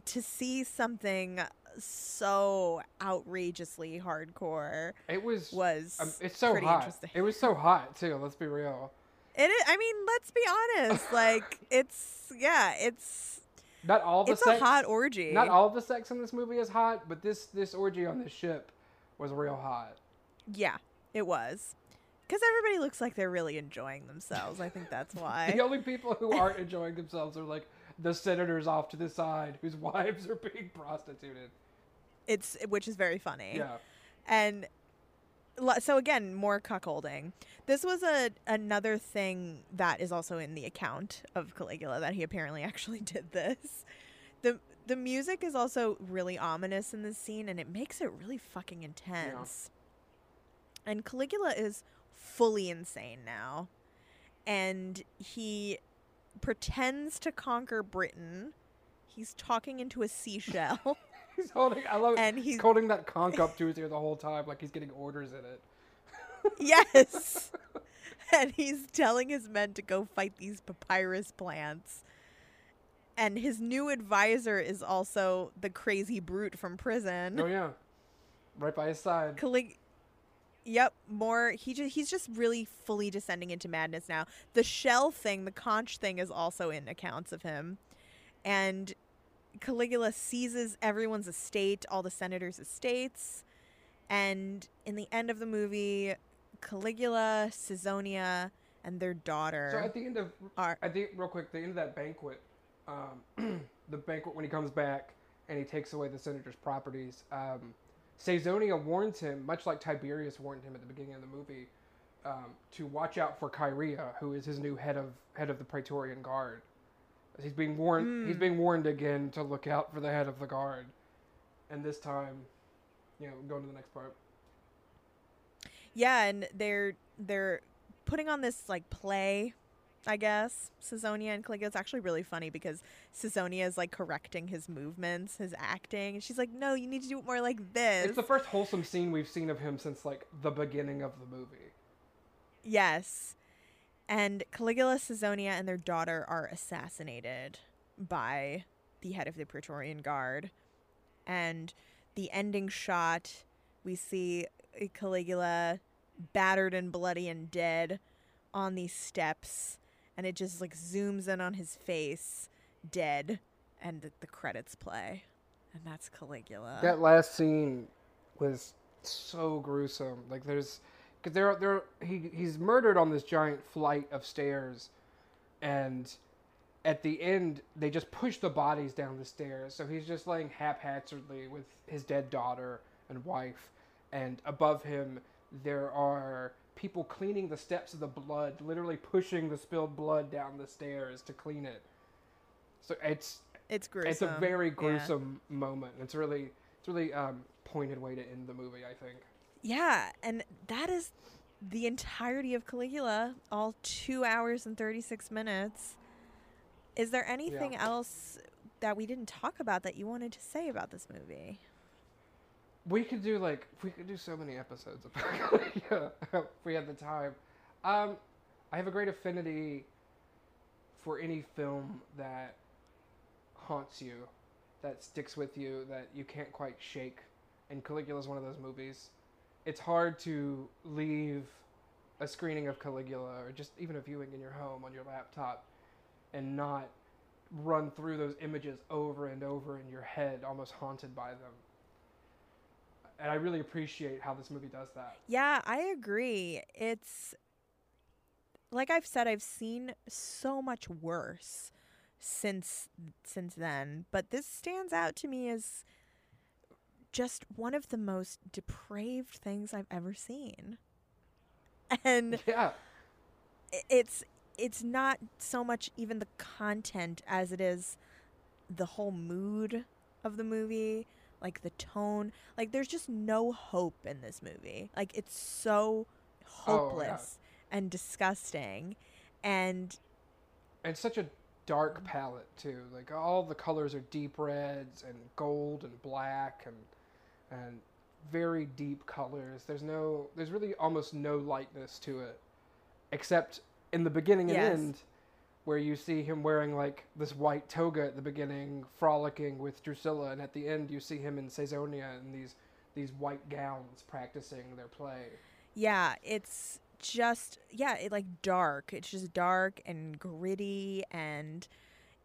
S4: to see something so outrageously hardcore
S5: It was
S4: was
S5: um, it's so hot.
S4: interesting.
S5: It was so hot too, let's be real.
S4: It is, I mean, let's be honest. Like it's yeah, it's
S5: Not all the
S4: it's
S5: sex
S4: a hot orgy.
S5: Not all the sex in this movie is hot, but this this orgy on this ship was real hot.
S4: Yeah, it was. Because everybody looks like they're really enjoying themselves. I think that's why.
S5: The only people who aren't enjoying themselves are like the senators off to the side whose wives are being prostituted.
S4: It's which is very funny.
S5: Yeah.
S4: And so again, more cuckolding. This was a another thing that is also in the account of Caligula that he apparently actually did this. The the music is also really ominous in this scene and it makes it really fucking intense. And Caligula is fully insane now. And he pretends to conquer Britain. He's talking into a seashell.
S5: He's holding I love
S4: And
S5: he's
S4: he's-
S5: holding that conch up to his ear the whole time like he's getting orders in it.
S4: Yes. and he's telling his men to go fight these papyrus plants. And his new advisor is also the crazy brute from prison.
S5: Oh yeah. Right by his side.
S4: Calig- Yep, more he just he's just really fully descending into madness now. The shell thing, the conch thing is also in accounts of him. And Caligula seizes everyone's estate, all the senators' estates. And in the end of the movie, Caligula, Caesonia, and their daughter
S5: So at the end of
S4: are
S5: I think real quick, the end of that banquet, um, the banquet when he comes back and he takes away the senator's properties, um, Caesonia warns him, much like Tiberius warned him at the beginning of the movie, um, to watch out for Chaerea, who is his new head of head of the Praetorian Guard. He's being warned. He's being warned again to look out for the head of the guard, and this time, you know, going to the next part.
S4: Yeah, and they're they're putting on this like play, I guess. Caesonia and Caligula. It's actually really funny because Caesonia is like correcting his movements, his acting, and she's like, "No, you need to do it more like this."
S5: It's the first wholesome scene we've seen of him since like the beginning of the movie.
S4: yes, and Caligula, Caesonia, and their daughter are assassinated by the head of the Praetorian Guard, and the ending shot we see eh, Caligula battered and bloody and dead on these steps and it just like zooms in on his face dead and the, the credits play and that's Caligula.
S5: That last scene was so gruesome. Like there's, cause there, there, he he's murdered on this giant flight of stairs, and at the end they just push the bodies down the stairs. So he's just laying haphazardly with his dead daughter and wife, and above him there are people cleaning the steps of the blood, literally pushing the spilled blood down the stairs to clean it. So it's
S4: it's gruesome.
S5: it's a very
S4: Yeah.
S5: gruesome moment. It's really it's really um, pointed way to end the movie. I think.
S4: Yeah, and that is the entirety of Caligula, all 2 hours and 36 minutes. Is there anything else that we didn't talk about that you wanted to say about this movie?
S5: We could do like we could do so many episodes about yeah, if we had the time. Um, I have a great affinity for any film that haunts you, that sticks with you, that you can't quite shake. And Caligula is one of those movies. it's hard to leave a screening of Caligula or just even a viewing in your home on your laptop and not run through those images over and over in your head, almost haunted by them. And I really appreciate how this movie does that.
S4: Yeah, I agree. It's like I've said, I've seen so much worse since since then, but this stands out to me as just one of the most depraved things I've ever seen. And
S5: Yeah.
S4: it's it's not so much even the content as it is the whole mood of the movie like the tone like there's just no hope in this movie like it's so
S5: Oh, yeah.
S4: hopeless and disgusting and
S5: And such a dark palette too. Like all the colors are deep reds and gold and black and and very deep colors. There's no there's really almost no lightness to it. Except in the beginning and
S4: Yes.
S5: end where you see him wearing like this white toga at the beginning frolicking with Drusilla and at the end you see him in Caesonia in these these white gowns practicing their play.
S4: yeah it's just yeah it like dark it's just dark and gritty and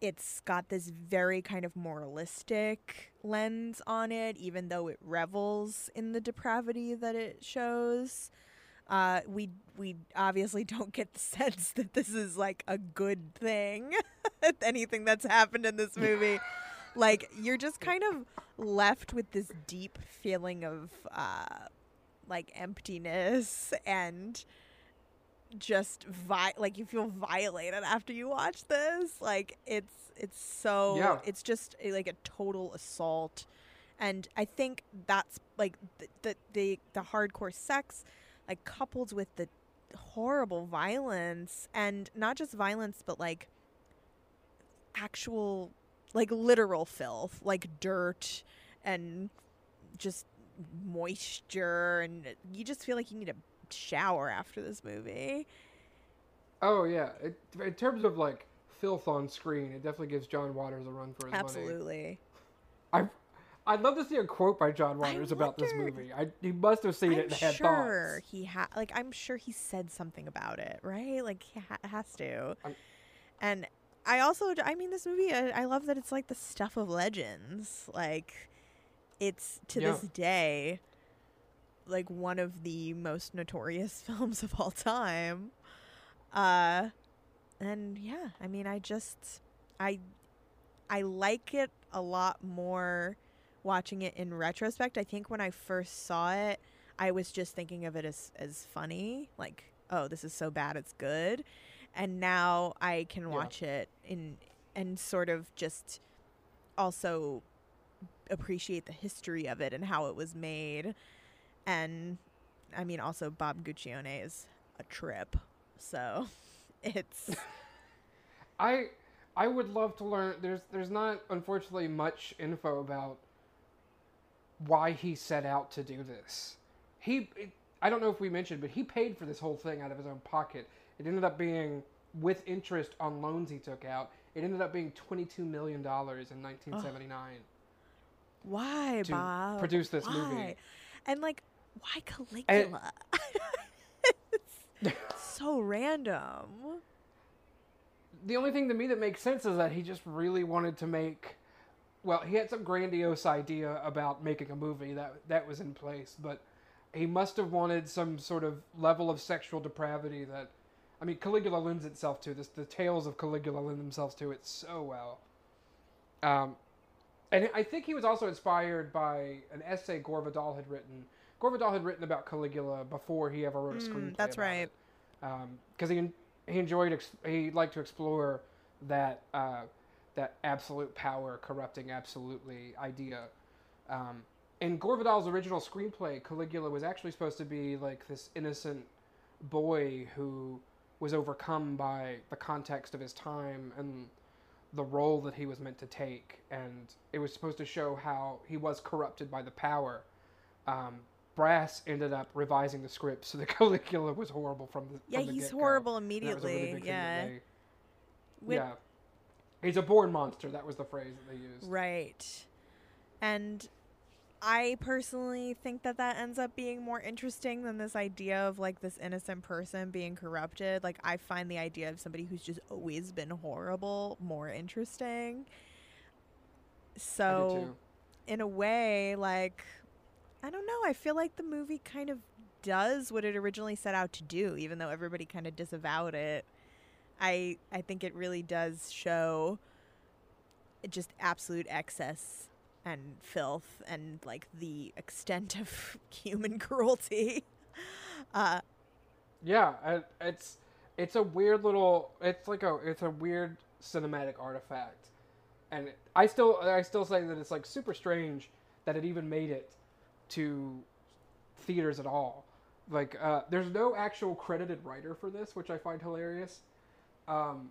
S4: it's got this very kind of moralistic lens on it even though it revels in the depravity that it shows uh, we we obviously don't get the sense that this is like a good thing anything that's happened in this movie. Like you're just kind of left with this deep feeling of uh, like emptiness and just vi- like you feel violated after you watch this. Like it's it's so
S5: Yeah.
S4: it's just a, like a total assault. And i think that's like the, the the the hardcore sex like coupled with the horrible violence and not just violence but like actual like literal filth like dirt and just moisture and you just feel like you need a shower after this movie.
S5: Oh yeah, it, in terms of like filth on screen, it definitely gives John Waters a run for his money.
S4: absolutely.
S5: I, I'd love to see a quote by John Waters about this movie. I, he must have seen it
S4: i'm
S5: and had
S4: sure
S5: thoughts.
S4: he had like i'm sure he said something about it right like he ha- has to
S5: I'm-
S4: and i also i mean this movie I, I love that it's like the stuff of legends like it's to
S5: Yeah.
S4: this day like one of the most notorious films of all time uh and yeah i mean i just i i like it a lot more watching it in retrospect i think when i first saw it i was just thinking of it as as funny like oh this is so bad it's good and now i can
S5: Yeah.
S4: watch it in and sort of just also appreciate the history of it and how it was made and i mean also bob guccione is a trip so it's
S5: I, I would love to learn. There's, there's not unfortunately much info about why he set out to do this. He, it, I don't know if we mentioned, but he paid for this whole thing out of his own pocket. It ended up being with interest on loans he took out. It ended up being twenty-two million dollars in 1979.
S4: why
S5: To
S4: bob
S5: produce this movie.
S4: And like why caligula it's so random
S5: the only thing to me that makes sense is that he just really wanted to make well he had some grandiose idea about making a movie that that was in place but he must have wanted some sort of level of sexual depravity that i mean caligula lends itself to this the tales of caligula lend themselves to it so well. Um, and i think he was also inspired by an essay gore vidal had written. Gore vidal had written about caligula before he ever wrote a
S4: Mm,
S5: screenplay
S4: that's
S5: about
S4: right.
S5: because he he enjoyed ex- he liked to explore that uh, that absolute power corrupting absolutely idea. Um, in Gore Vidal's original screenplay, Caligula was actually supposed to be like this innocent boy who was overcome by the context of his time and the role that he was meant to take, and it was supposed to show how he was corrupted by the power. Um, Brass ended up revising the script so that Caligula was horrible from the
S4: yeah
S5: from the
S4: he's
S5: get-go.
S4: horrible
S5: And that was a really
S4: immediately
S5: that
S4: yeah
S5: yeah. He's a born monster. That was the phrase that they used.
S4: Right. And I personally think that that ends up being more interesting than this idea of like this innocent person being corrupted. Like I find the idea of somebody who's just always been horrible more interesting. So in a way, like I don't know, I feel like the movie kind of does what it originally set out to do, even though everybody kind of disavowed it. I I think it really does show just absolute excess and filth and like the extent of human cruelty. Uh,
S5: Yeah, it's it's a weird little. It's like a it's a weird cinematic artifact, and I still I still say that it's like super strange that it even made it to theaters at all. Like, uh, there's no actual credited writer for this, which I find hilarious. Um,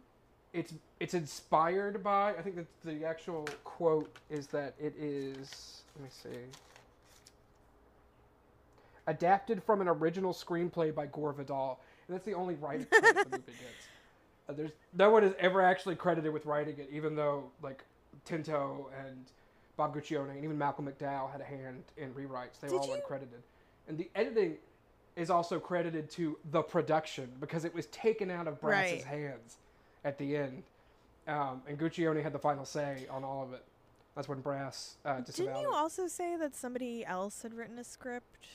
S5: it's it's inspired by. I think that the actual quote is that it is. Let me see. Adapted from an original screenplay by Gore Vidal, and that's the only writing credit the movie gets. Uh, there's no one is ever actually credited with writing it, even though like Tinto and Bob Guccione and even Malcolm McDowell had a hand in rewrites. They were
S4: Did
S5: all
S4: you-
S5: uncredited, and the editing is also credited to the production because it was taken out of Brass's
S4: Right.
S5: hands at the end, um, and Guccione had the final say on all of it. That's when Brass uh, disavowed
S4: didn't you also say that somebody else had written a script?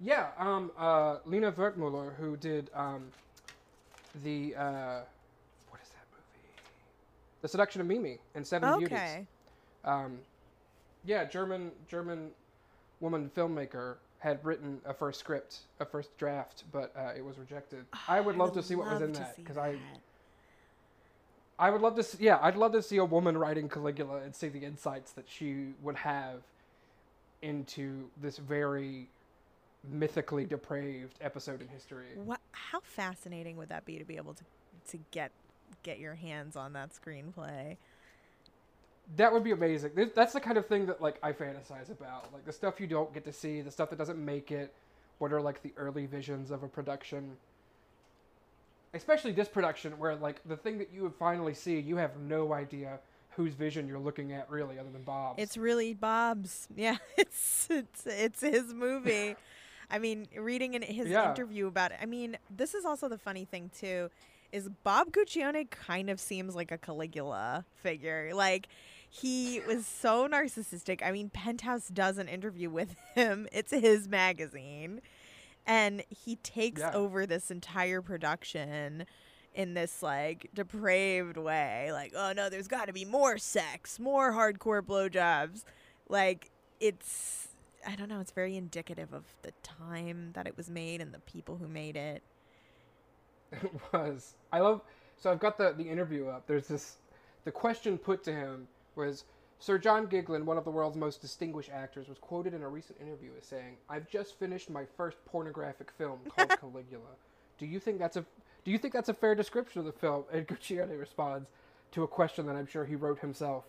S5: Yeah, um, uh, Lina Wertmüller, who did um, the uh, what is that movie? The Seduction of Mimi and Seven Beauties.
S4: Okay.
S5: Um, yeah, German German woman filmmaker had written a first script, a first draft, but uh, it was rejected. I would love to see what was in that because I. I would love to see, yeah, I'd love to see a woman writing Caligula and see the insights that she would have into this very mythically depraved episode in history.
S4: What? How fascinating would that be to be able to to get get your hands on that screenplay?
S5: That would be amazing. That's the kind of thing that like I fantasize about, like the stuff you don't get to see, the stuff that doesn't make it. What are like the early visions of a production? Especially this production, where like the thing that you would finally see, you have no idea whose vision you're looking at, really, other than Bob's.
S4: It's really Bob's. Yeah, it's it's it's his movie. I mean, reading in his
S5: Yeah.
S4: interview about it. I mean, this is also the funny thing too, is Bob Guccione kind of seems like a Caligula figure. Like he was so narcissistic. I mean, Penthouse does an interview with him. It's his magazine. And he takes
S5: Yeah.
S4: over this entire production in this like depraved way. Like, oh no, there's got to be more sex, more hardcore blowjobs. Like, it's I don't know. It's very indicative of the time that it was made and the people who made it.
S5: It was. I love. So I've got the the interview up. There's this. The question put to him was Sir John Gielgud, one of the world's most distinguished actors, was quoted in a recent interview as saying, "I've just finished my first pornographic film called Caligula. Do you think that's a Do you think that's a fair description of the film?" And Guccione responds to a question that I'm sure he wrote himself.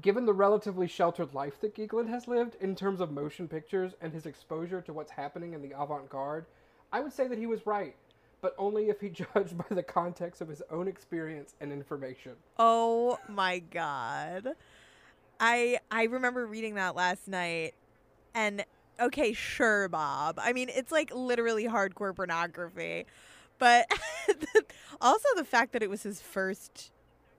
S5: Given the relatively sheltered life that Giglin has lived in terms of motion pictures and his exposure to what's happening in the avant-garde, I would say that he was right, but only if he judged by the context of his own experience and information.
S4: Oh my god. I I remember reading that last night and okay, sure, Bob. I mean, it's like literally hardcore pornography. But also the fact that it was his first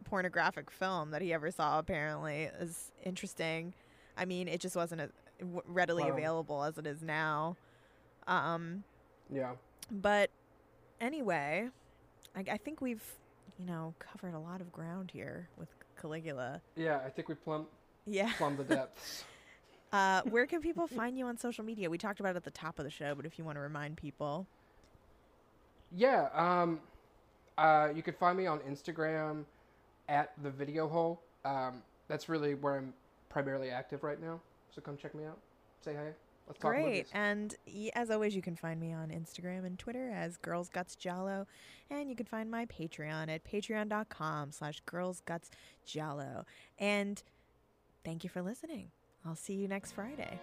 S4: pornographic film that he ever saw apparently is interesting. I mean, it just wasn't as readily
S5: Wow.
S4: available as it is now. Um
S5: Yeah.
S4: but anyway, I, I think we've, you know, covered a lot of ground here with Caligula.
S5: Yeah, I think we plumb
S4: Yeah.
S5: plumbed the depths.
S4: Uh, where can people find you on social media? We talked about it at the top of the show, but if you want to remind people.
S5: Yeah, um, uh, you can find me on Instagram at the video hole. Um, that's really where I'm primarily active right now. So come check me out. Say hi. Let's talk
S4: Great. And y- as always, you can find me on Instagram and Twitter as Girls Guts Giallo. And you can find my Patreon at patreon.com slash Girls Guts Giallo. And thank you for listening. I'll see you next Friday.